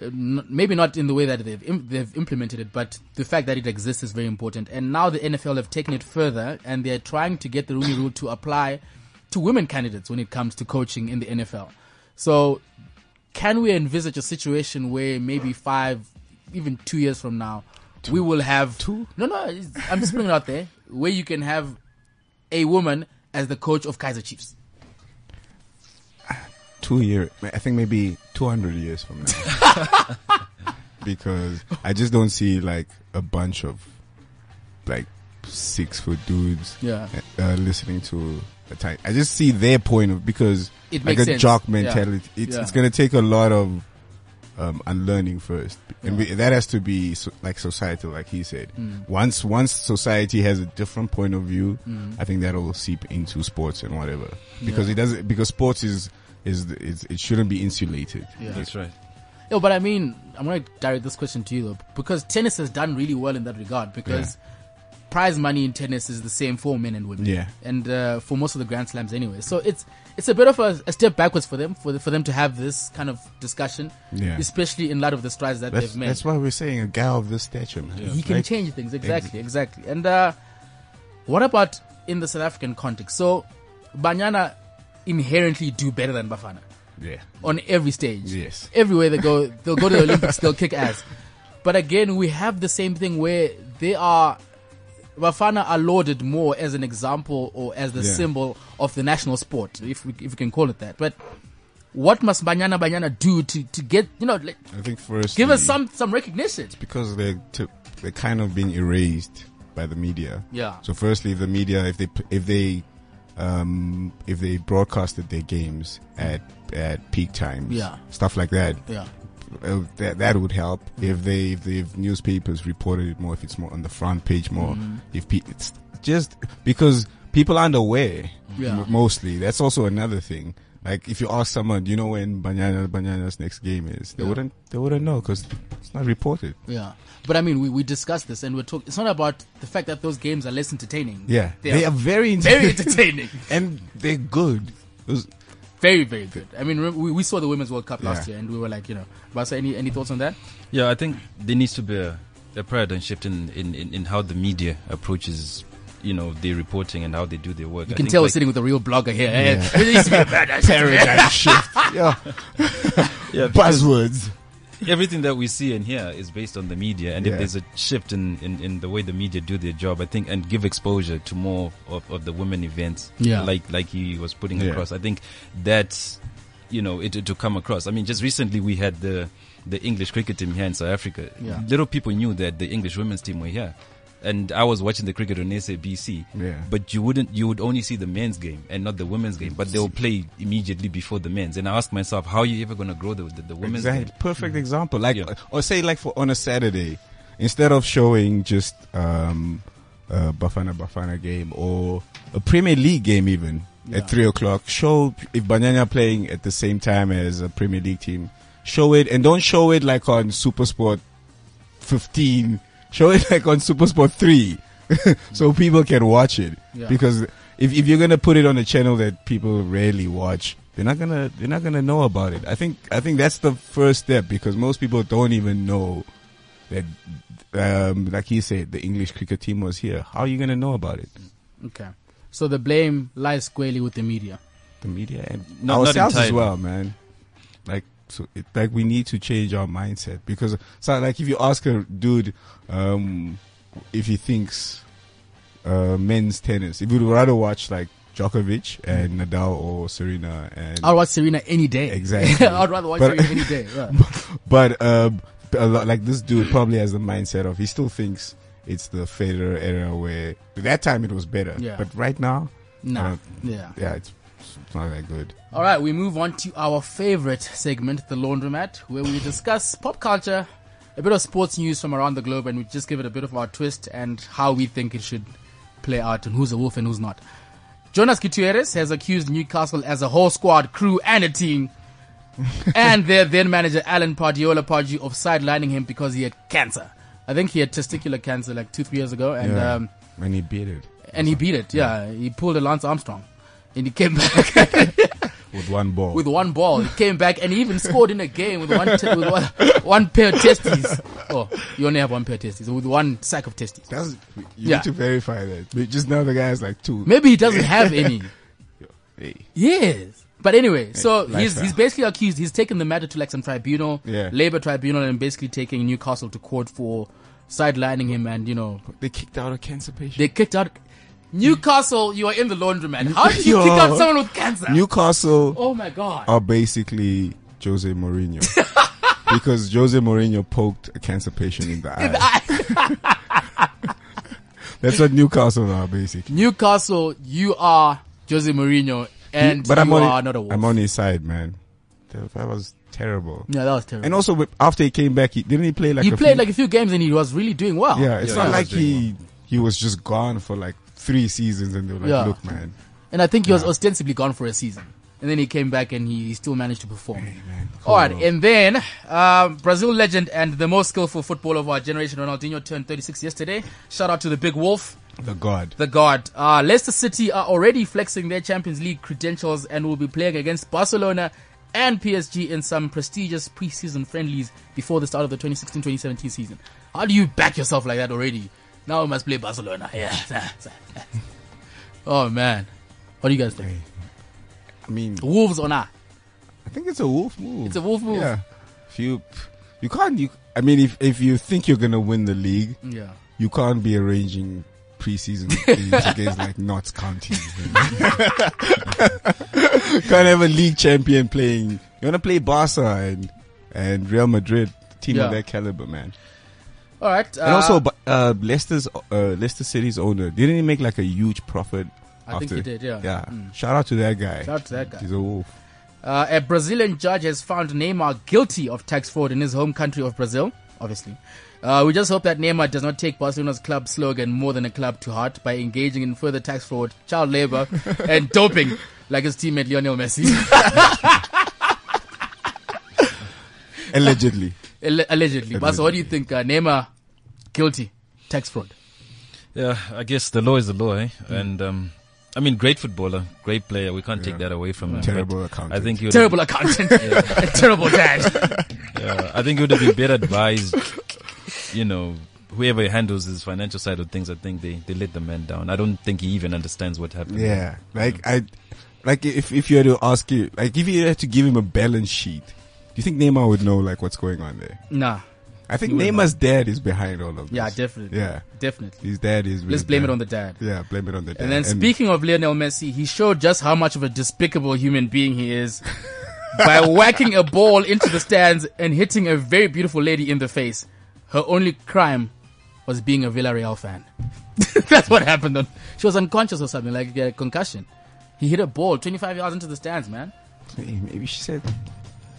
Uh, n- maybe not in the way that they've Im- they've implemented it, but the fact that it exists is very important. And now the NFL have taken it further, and they're trying to get the Rooney Rule to apply to women candidates when it comes to coaching in the NFL. So, can we envisage a situation where maybe five, even two years from now, we will have Two? No, no, I'm just putting it out there where you can have a woman as the coach of Kaiser Chiefs. two year I think maybe 200 years from now because I just don't see like a bunch of like six foot dudes Yeah. uh, listening to a tiny I just see their point of because It like makes a sense. jock Yeah. mentality it's Yeah. it's going to take a lot of um, unlearning first and we, that has to be so, like societal like he said Mm. once once society has a different point of view I think that'll seep into sports and whatever because Yeah. it doesn't because sports is is, is it shouldn't be insulated Yeah. That's right. No, but I mean, I'm going to direct this question to you though, because tennis has done really well in that regard. Because prize money in tennis is the same for men and women, Yeah. and uh, for most of the Grand Slams anyway. So it's it's a bit of a, a step backwards for them for the, for them to have this kind of discussion, Yeah. especially in light of the strides that That's, they've made. that's why we're saying a guy of this stature, man. he can Right? change things exactly, exactly. And uh, what about in the South African context? So Banyana inherently do better than Bafana Yeah. on every stage. Yes. Everywhere they go, they'll go to the Olympics, they'll kick ass. But again, we have the same thing where they are, Bafana are lauded more as an example or as the Yeah. symbol of the national sport, if we, if we can call it that. But what must Banyana Banyana do to, to get, you know, like, I think first give us some, some recognition? because they're t- they're kind of being erased by the media. Yeah. So firstly, the media if they if they um if they broadcasted their games at at peak times, Yeah. stuff like that. Yeah. Uh, that that would help if they if the newspapers reported it more if it's more on the front page more Mm-hmm. if pe- it's just because people aren't aware Yeah. m- mostly that's also another thing like if you ask someone do you know when Banyana Banyana's next game is they Yeah. wouldn't they wouldn't know because it's not reported Yeah. But I mean, we, we discussed this and we're talking, it's not about the fact that those games are less entertaining. yeah They they, are are very very entertaining. and they're good Those- Very, very good. I mean, we, we saw the Women's World Cup last Yeah. year and we were like, you know, Basa, any, any thoughts on that? Yeah, I think there needs to be a, a paradigm shift in, in, in, in how the media approaches, you know, their reporting and how they do their work. You can think, tell we're sitting with a real blogger here. Yeah. There needs to be a paradigm shift. paradigm shift yeah yeah, because buzzwords everything that we see and hear is based on the media. And Yeah. if there's a shift in, in, in the way the media do their job, I think, and give exposure to more of, of the women events, Yeah. like like he was putting Yeah. across, I think that's, you know, it to come across. I mean, just recently we had the the English cricket team here in South Africa. Yeah. Little people knew that the English women's team were here. And I was watching the cricket on SABC, Yeah. but you wouldn't, you would only see the men's game and not the women's game. But they'll play immediately before the men's. And I ask myself, how are you ever going to grow the the, the women's exactly. game? Perfect example. Like, Yeah. or say like for on a Saturday, instead of showing just um, a Bafana Bafana game or a Premier League game even Yeah. at three o'clock, show if Banyana playing at the same time as a Premier League team. Show it and don't show it like on Super Sport 15. Show it like on Super Sport 3. so people can watch it. Yeah. Because if, if you're gonna put it on a channel that people rarely watch, they're not gonna they're not gonna know about it. I think I think that's the first step because most people don't even know that um, like he said, the English cricket team was here. How are you gonna know about it? Okay. So the blame lies squarely with the media. The media and Not- not ourselves as well, man. So it, like we need to change our mindset because so like if you ask a dude um if he thinks uh men's tennis, if you'd rather watch like Djokovic and Nadal or Serena and I'd watch Serena any day. Exactly. I'd rather watch But- Serena any day. Yeah. but um, a lot, like this dude probably has the mindset of he still thinks it's the Federer era where that time it was better. Yeah. But right now, Nah. Uh, Yeah. yeah, it's, it's not that good. All right, we move on to our favorite segment, the laundromat, where we discuss pop culture, a bit of sports news from around the globe, and we just give it a bit of our twist and how we think it should play out and who's a wolf and who's not. Jonas Gutierrez has accused Newcastle as a whole squad, crew, and a team, and their then manager Alan Pardiola Pardew of sidelining him because he had cancer. I think he had testicular cancer like two, three years ago, and yeah. um, when he beat it. and he beat it. Yeah, he pulled a Lance Armstrong, and he came back with one ball. with one ball. He came back and he even scored in a game with one t- with one, one pair of testes. Oh, you only have one pair of testes with one sack of testes. That's you Yeah. need to verify that. But just now the guy has like two. Maybe he doesn't have any. Hey. Yes. But anyway, so he's lifestyle. he's basically accused. He's taken the matter to like some tribunal, Yeah. labor tribunal, and basically taking Newcastle to court for sidelining him. And you know, They kicked out a cancer patient. they kicked out Newcastle. You are in the laundromat. How did you Yo. kick out someone with cancer? Newcastle oh my god! are basically Jose Mourinho. because Jose Mourinho poked a cancer patient in the eye. That's what Newcastle are basically. Newcastle, you are Jose Mourinho, and but you I'm on, are not a wolf. I'm on his side, man. That was terrible. yeah, that was terrible. And also, after he came back, he didn't he play like he a played few, like a few games and he was really doing well. yeah. It's Yeah, not like he he was just gone for like three seasons, and they were like, Yeah. "Look, man, And I think he was ostensibly gone for a season. And then he came back and he still managed to perform. man, All right, and then um, Brazil legend and the most skillful footballer of our generation, Ronaldinho, turned 36 yesterday. Shout out to the big wolf, the god." the god. Uh, Leicester City are already flexing their Champions League credentials and will be playing against Barcelona and PSG in some prestigious preseason friendlies before the start of the 2016-2017 season. How do you back yourself like that already? Now we must play Barcelona. Yeah. oh man, what do you guys think? I mean, Wolves or not? I think it's a wolf move. It's a wolf move. Yeah. If you you can't you I mean if if you think you're gonna win the league, Yeah. you can't be arranging preseason games against like Notts County. can't have a league champion playing you wanna play Barca and and Real Madrid, team Yeah. of that caliber, man. All right. Uh, And also bu- uh Leicester's uh Leicester City's owner, didn't he make like a huge profit I after think he did. Yeah. Yeah. Mm. Shout out to that guy. Shout out to that guy. He's a wolf. Uh, a Brazilian judge has found Neymar guilty of tax fraud in his home country of Brazil, obviously. Uh, we just hope that Neymar does not take Barcelona's club slogan more than a club to heart by engaging in further tax fraud, child labor, and doping like his teammate Lionel Messi. Allegedly. Alle- Allegedly. But so what do you think? Uh, Neymar guilty tax fraud. Yeah, I guess the law is the law, eh? Mm. And um, I mean, great footballer, great player. We can't take that away from him. Terrible but accountant. I think he would Terrible accountant. a terrible dad. yeah, I think it would have been better advised. You know, whoever handles his financial side of things, I think they they let the man down. I don't think he even understands what happened. Yeah, like I, like if if you had to ask you, like if you had to give him a balance sheet, do you think Neymar would know like what's going on there? Nah. I think He would Neymar's dad is behind all of this. Yeah, definitely. Yeah, Definitely. his dad is. Let's blame it on the dad. Yeah, blame it on the dad. And then speaking of Lionel Messi, he showed just how much of a despicable human being he is by whacking a ball into the stands and hitting a very beautiful lady in the face. Her only crime was being a Villarreal fan. That's what happened. On, she was unconscious or something, like a concussion. He hit a ball 25 yards into the stands, man. Maybe she said.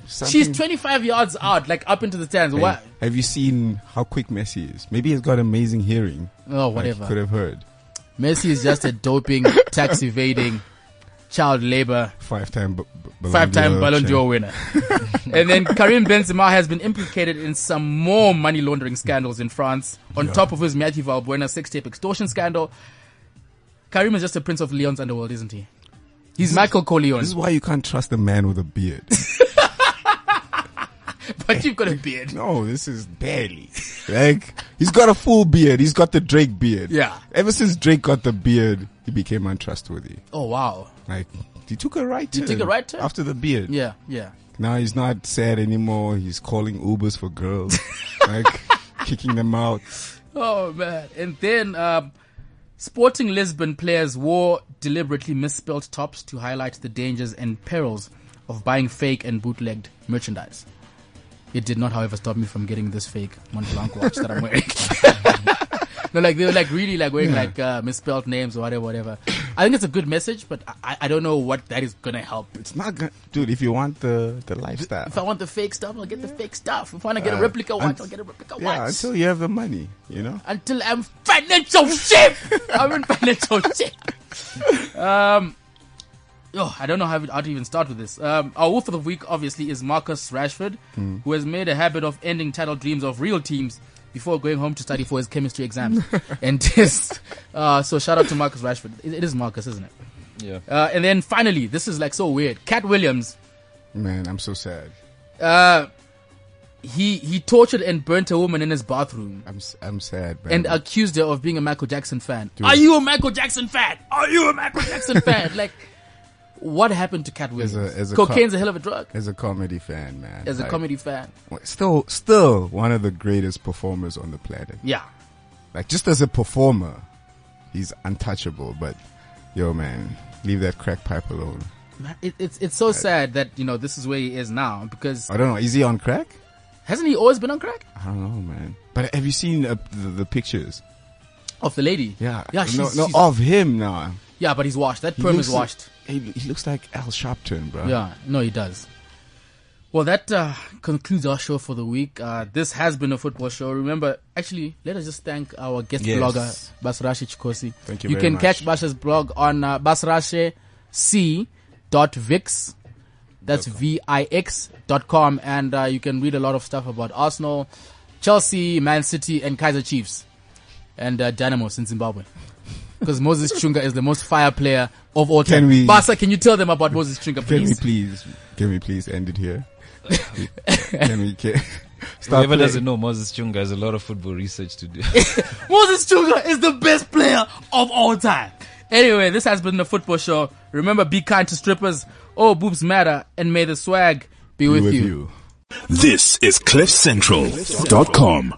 She's 25 yards out, like up into the stands. Hey, What? Have you seen how quick Messi is? Maybe he's got amazing hearing. Oh, whatever. he could have heard. Messi is just a doping, tax evading, child labor Five-time, b- b- five-time Ballon d'Or winner. and then Karim Benzema has been implicated in some more money laundering scandals in France. On top of his Matthew Valbuena sex-tape extortion scandal, Karim is just a prince of Lyon's underworld, isn't he? He's Michael Corleone, This is why you can't trust a man with a beard. but you've got a beard. No, this is barely. Like, he's got a full beard. He's got the Drake beard. Yeah. Ever since Drake got the beard, he became untrustworthy. Oh wow. Like, he took a right turn. He took a right turn? After the beard. Yeah, yeah. Now he's not sad anymore. He's calling Ubers for girls. like, kicking them out. Oh man! And then um, Sporting Lisbon players wore deliberately misspelled tops to highlight the dangers and perils of buying fake and bootlegged merchandise. It did not, however, stop me from getting this fake Montblanc watch that I'm wearing. no, like they were like really like wearing like uh, misspelled names or whatever, whatever. I think it's a good message, but I, I don't know what that is gonna help. It's not gonna, dude, if you want the, the lifestyle. If I want the fake stuff, I'll get the fake stuff. If I want to get a Uh, replica watch, unt- I'll get a replica Yeah, watch. until you have the money, you know? until I'm financial shape. I'm in financial shape. Um, oh, I don't know how, how to even start with this. Um, our wolf of the week obviously is Marcus Rashford, who has made a habit of ending title dreams of real teams before going home to study for his chemistry exams and tests. Uh, so shout out to Marcus Rashford. It, it is Marcus, isn't it? Yeah. Uh, and then finally, this is like so weird. Katt Williams, Man, I'm so sad. uh, he he tortured and burnt a woman in his bathroom I'm s- I'm sad, man. and accused her of being a Michael Jackson fan. Are you a Michael Jackson fan? Are you a Michael Jackson fan? Like, what happened to Katt Williams? a- as a Cocaine's co- a hell of a drug. as a comedy fan, man. As a like, comedy fan, still still one of the greatest performers on the planet. yeah. Like just as a performer, he's untouchable. But yo, man, leave that crack pipe alone. Man, It, it's it's so sad that you know this is where he is now because I don't know. Is he on crack? hasn't he always been on crack? I don't know, man. But have you seen uh, the, the pictures? Of the lady, Yeah, yeah, no, she's, no, she's- of him now. yeah, but he's washed. That perm is washed. He, he looks like Al Sharpton, bro. Yeah, no, he does. Well, that uh, concludes our show for the week. Uh, this has been a football show. Remember, actually, let us just thank our guest Yes. blogger, Basrashe Chikosi. Thank you You can much. catch Basha's blog on uh, basrashec.vix. That's V-I-X dot com. And uh, you can read a lot of stuff about Arsenal, Chelsea, Man City, and Kaiser Chiefs. And uh, Dynamos in Zimbabwe. Because Moses Chunga is the most fire player of all Can time. we- Basa, can you tell them about Moses Chunga, Can we please? please? Can we please end it here? can we? Can, stop Whoever playing. doesn't know Moses Chunga has a lot of football research to do. Moses Chunga is the best player of all time. Anyway, this has been the football show. Remember, be kind to strippers. Oh, boobs matter, and may the swag be, Be with, with you. you. This is CliffCentral.com.